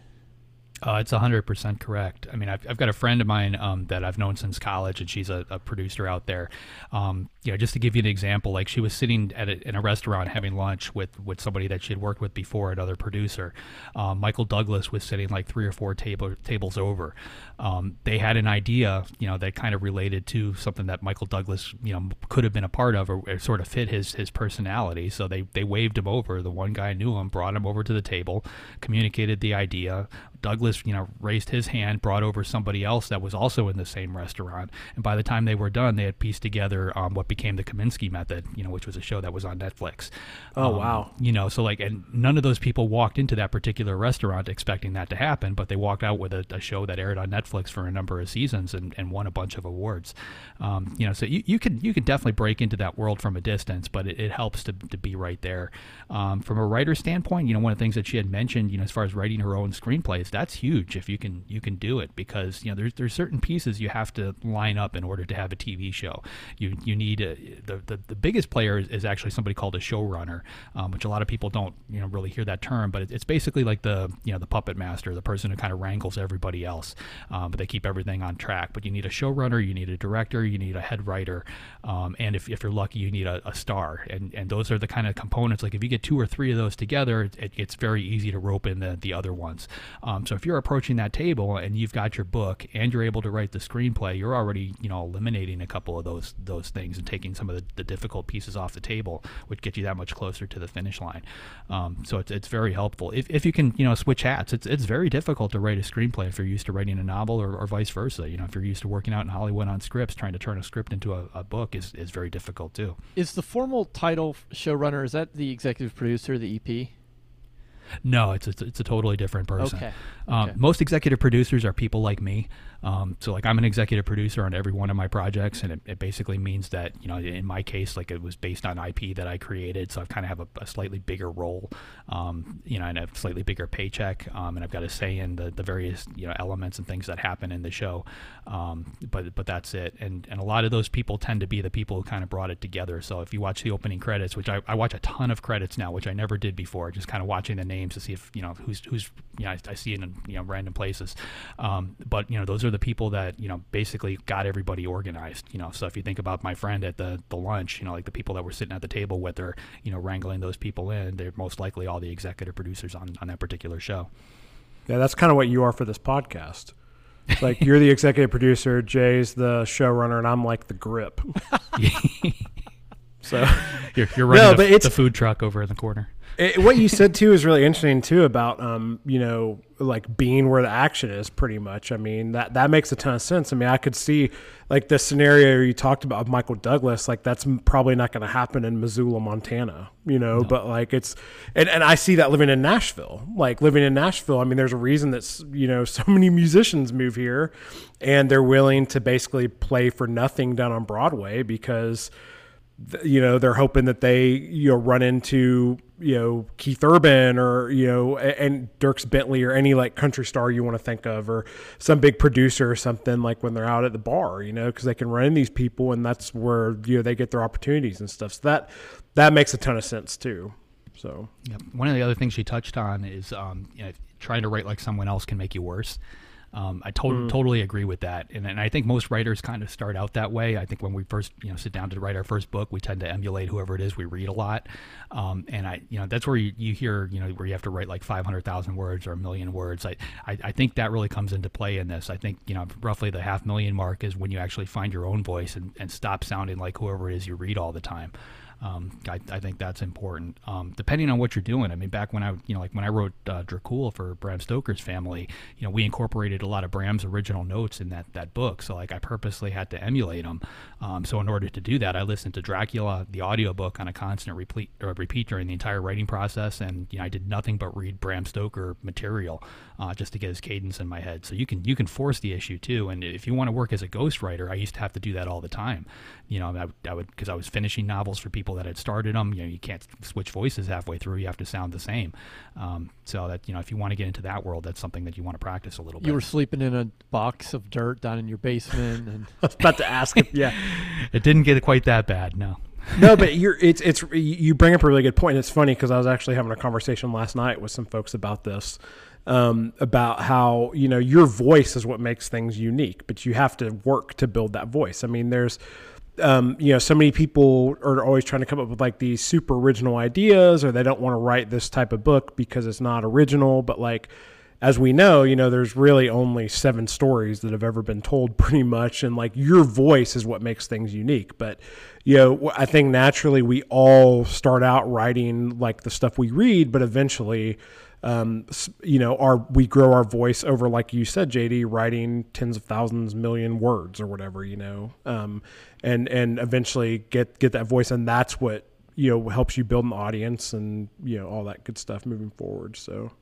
Uh, it's 100% correct. I mean, I've, I've got a friend of mine um, that I've known since college, and she's a, a producer out there. Um, you know, just to give you an example, like she was sitting at a, in a restaurant having lunch with, with somebody that she had worked with before, another producer. Um, Michael Douglas was sitting like three or four table, tables over. Um, they had an idea, you know, that kind of related to something that Michael Douglas, you know, could have been a part of or, or sort of fit his, his personality. So they, they waved him over. The one guy knew him, brought him over to the table, communicated the idea. Douglas, you know, raised his hand, brought over somebody else that was also in the same restaurant, and by the time they were done, they had pieced together um, what became the Kominsky Method, you know, which was a show that was on Netflix. Oh um, wow! You know, so like, and none of those people walked into that particular restaurant expecting that to happen, but they walked out with a, a show that aired on Netflix for a number of seasons and, and won a bunch of awards. Um, you know, so you, you can you can definitely break into that world from a distance, but it, it helps to, to be right there. Um, from a writer standpoint, you know, one of the things that she had mentioned, you know, as far as writing her own screenplays, that's huge if you can you can do it because you know there's there's certain pieces you have to line up in order to have a TV show. You you need a, the, the the biggest player is, is actually somebody called a showrunner, um, which a lot of people don't you know really hear that term, but it, it's basically like the you know the puppet master, the person who kind of wrangles everybody else, um, but they keep everything on track. But you need a showrunner, you need a director, you need a head writer, um, and if, if you're lucky, you need a, a, star. And and those are the kind of components. Like if you get two or three of those together, it, it's very easy to rope in the the other ones. Um, so if you're approaching that table and you've got your book and you're able to write the screenplay, you're already you know eliminating a couple of those those things and taking some of the, the difficult pieces off the table, which get you that much closer to the finish line. Um, so it's, it's very helpful if, if you can you know switch hats. It's it's very difficult to write a screenplay if you're used to writing a novel or, or vice versa. You know if you're used to working out in Hollywood on scripts, trying to turn a script into a, a book is, is very difficult too. Is the formal title showrunner is that the executive producer, the EP? No, it's, it's, it's a totally different person. Okay. Um, okay. Most executive producers are people like me. Um, so like I'm an executive producer on every one of my projects, and it, it, basically means that you know in my case, like it was based on IP that I created, so I kind of have a, a, slightly bigger role, um, you know, and a slightly bigger paycheck, um, and I've got a say in the, the various you know elements and things that happen in the show. Um, but but that's it, and and a lot of those people tend to be the people who kind of brought it together. So if you watch the opening credits, which I, I watch a ton of credits now, which I never did before, just kind of watching the names to see if you know who's who's you know I, I see it in you know random places, um, but you know those are the people that you know basically got everybody organized. You know, so if you think about my friend at the the lunch, you know, like the people that were sitting at the table with her, you know, wrangling those people in, they're most likely all the executive producers on on that particular show. Yeah, that's kind of what you are for this podcast. like you're the executive producer, Jay's the showrunner, and I'm like the grip. so you're, you're running no, the, but it's, the food truck over in the corner. It, what you said too is really interesting too about um, you know like being where the action is pretty much. I mean that that makes a ton of sense. I mean I could see like the scenario you talked about of Michael Douglas like that's probably not going to happen in Missoula, Montana, you know, no. but like it's and, and I see that living in Nashville. Like living in Nashville, I mean there's a reason that you know so many musicians move here and they're willing to basically play for nothing down on Broadway because you know they're hoping that they you know run into you know Keith Urban or you know and Dierks Bentley or any like country star you want to think of or some big producer or something like when they're out at the bar you know because they can run in these people and that's where you know they get their opportunities and stuff. So that that makes a ton of sense too so. Yep. one of the other things she touched on is um, you know, trying to write like someone else can make you worse Um, I to- mm. totally agree with that, and, and I think most writers kind of start out that way. I think when we first, you know, sit down to write our first book, we tend to emulate whoever it is we read a lot, um, and I, you know, that's where you, you hear, you know, where you have to write like five hundred thousand words or a million words. I, I, I think that really comes into play in this. I think, you know, roughly the half million mark is when you actually find your own voice and, and stop sounding like whoever it is you read all the time. Um, I, I, think that's important. Um, depending on what you're doing, I mean, back when I, you know, like when I wrote uh, Dracul for Bram Stoker's family, you know, we incorporated a lot of Bram's original notes in that that book. So like, I purposely had to emulate them. Um, so in order to do that, I listened to Dracula, the audiobook, on a constant repeat, uh, repeat during the entire writing process, and you know, I did nothing but read Bram Stoker material uh, just to get his cadence in my head. So you can you can force the issue too. And if you want to work as a ghostwriter, I used to have to do that all the time. You know, I, I would because I was finishing novels for people that had started them. You know, you can't switch voices halfway through. You have to sound the same. Um, so that you know, if you want to get into that world, that's something that you want to practice a little bit. You were sleeping in a box of dirt down in your basement, and I was about to ask if yeah, it didn't get quite that bad. No. no, but you're it's it's you bring up a really good point. It's funny because I was actually having a conversation last night with some folks about this, um, about how you know your voice is what makes things unique, but you have to work to build that voice. I mean, there's um, you know, so many people are always trying to come up with like these super original ideas, or they don't want to write this type of book because it's not original. But like, as we know, you know, there's really only seven stories that have ever been told, pretty much, and like your voice is what makes things unique. But you know, I think naturally we all start out writing like the stuff we read, but eventually um, you know, our we grow our voice over, like you said, JD, writing tens of thousands, million words or whatever, you know, um, and and eventually get get that voice, and that's what you know helps you build an audience and you know all that good stuff moving forward. So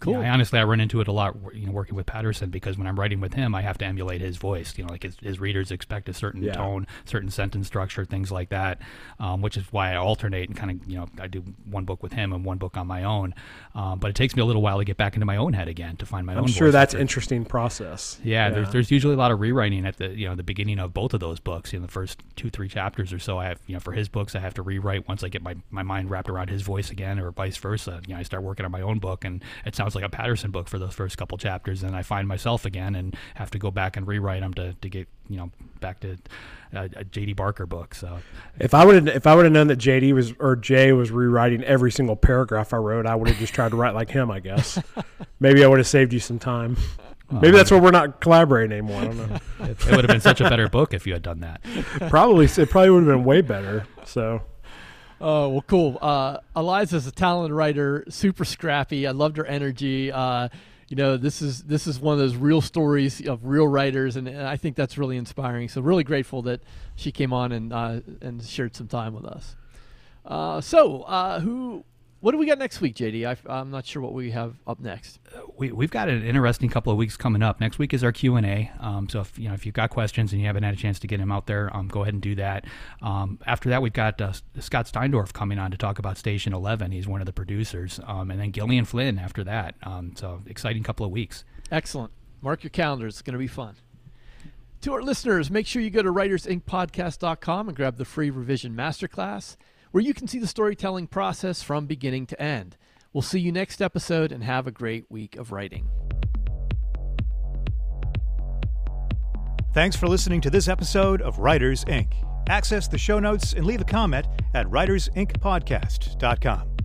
Cool. Yeah, I honestly, I run into it a lot, you know, working with Patterson because when I'm writing with him, I have to emulate his voice. You know, like his, his readers expect a certain yeah. tone, certain sentence structure, things like that. Um, which is why I alternate and kind of, you know, I do one book with him and one book on my own. Um, but it takes me a little while to get back into my own head again to find my I'm own. I'm sure that's an interesting process. Yeah, yeah, there's there's usually a lot of rewriting at the you know the beginning of both of those books. In the first two three chapters or so, I have you know for his books I have to rewrite once I get my my mind wrapped around his voice again, or vice versa. You know, I start working on my own book and it sounds like a Patterson book for those first couple chapters, and I find myself again and have to go back and rewrite them to, to get you know back to uh, a, a JD Barker book. So if I would if I would have known that JD was or Jay was rewriting every single paragraph I wrote, I would have just tried to write like him. I guess maybe I would have saved you some time. Maybe that's why we're not collaborating anymore. I don't know. it, it would have been such a better book if you had done that. Probably, it probably would have been way better. So Oh well, cool. Uh, Eliza's a talented writer, super scrappy. I loved her energy. Uh, you know, this is this is one of those real stories of real writers, and, and I think that's really inspiring. So really grateful that she came on and uh, and shared some time with us. Uh, so, uh, who what do we got next week, JD? I, am not sure what we have up next. We, we've got an interesting couple of weeks coming up. Next week is our Q and A. Um, so if you know if you've got questions and you haven't had a chance to get them out there, um, go ahead and do that. Um, after that, we've got uh, Scott Steindorff coming on to talk about Station Eleven. He's one of the producers, um, and then Gillian Flynn after that. Um, so exciting couple of weeks. Excellent. Mark your calendars. It's going to be fun. To our listeners, make sure you go to writersincpodcast.com and grab the free revision masterclass where you can see the storytelling process from beginning to end. We'll see you next episode and have a great week of writing. Thanks for listening to this episode of Writers Inc. Access the show notes and leave a comment at writersincpodcast.com.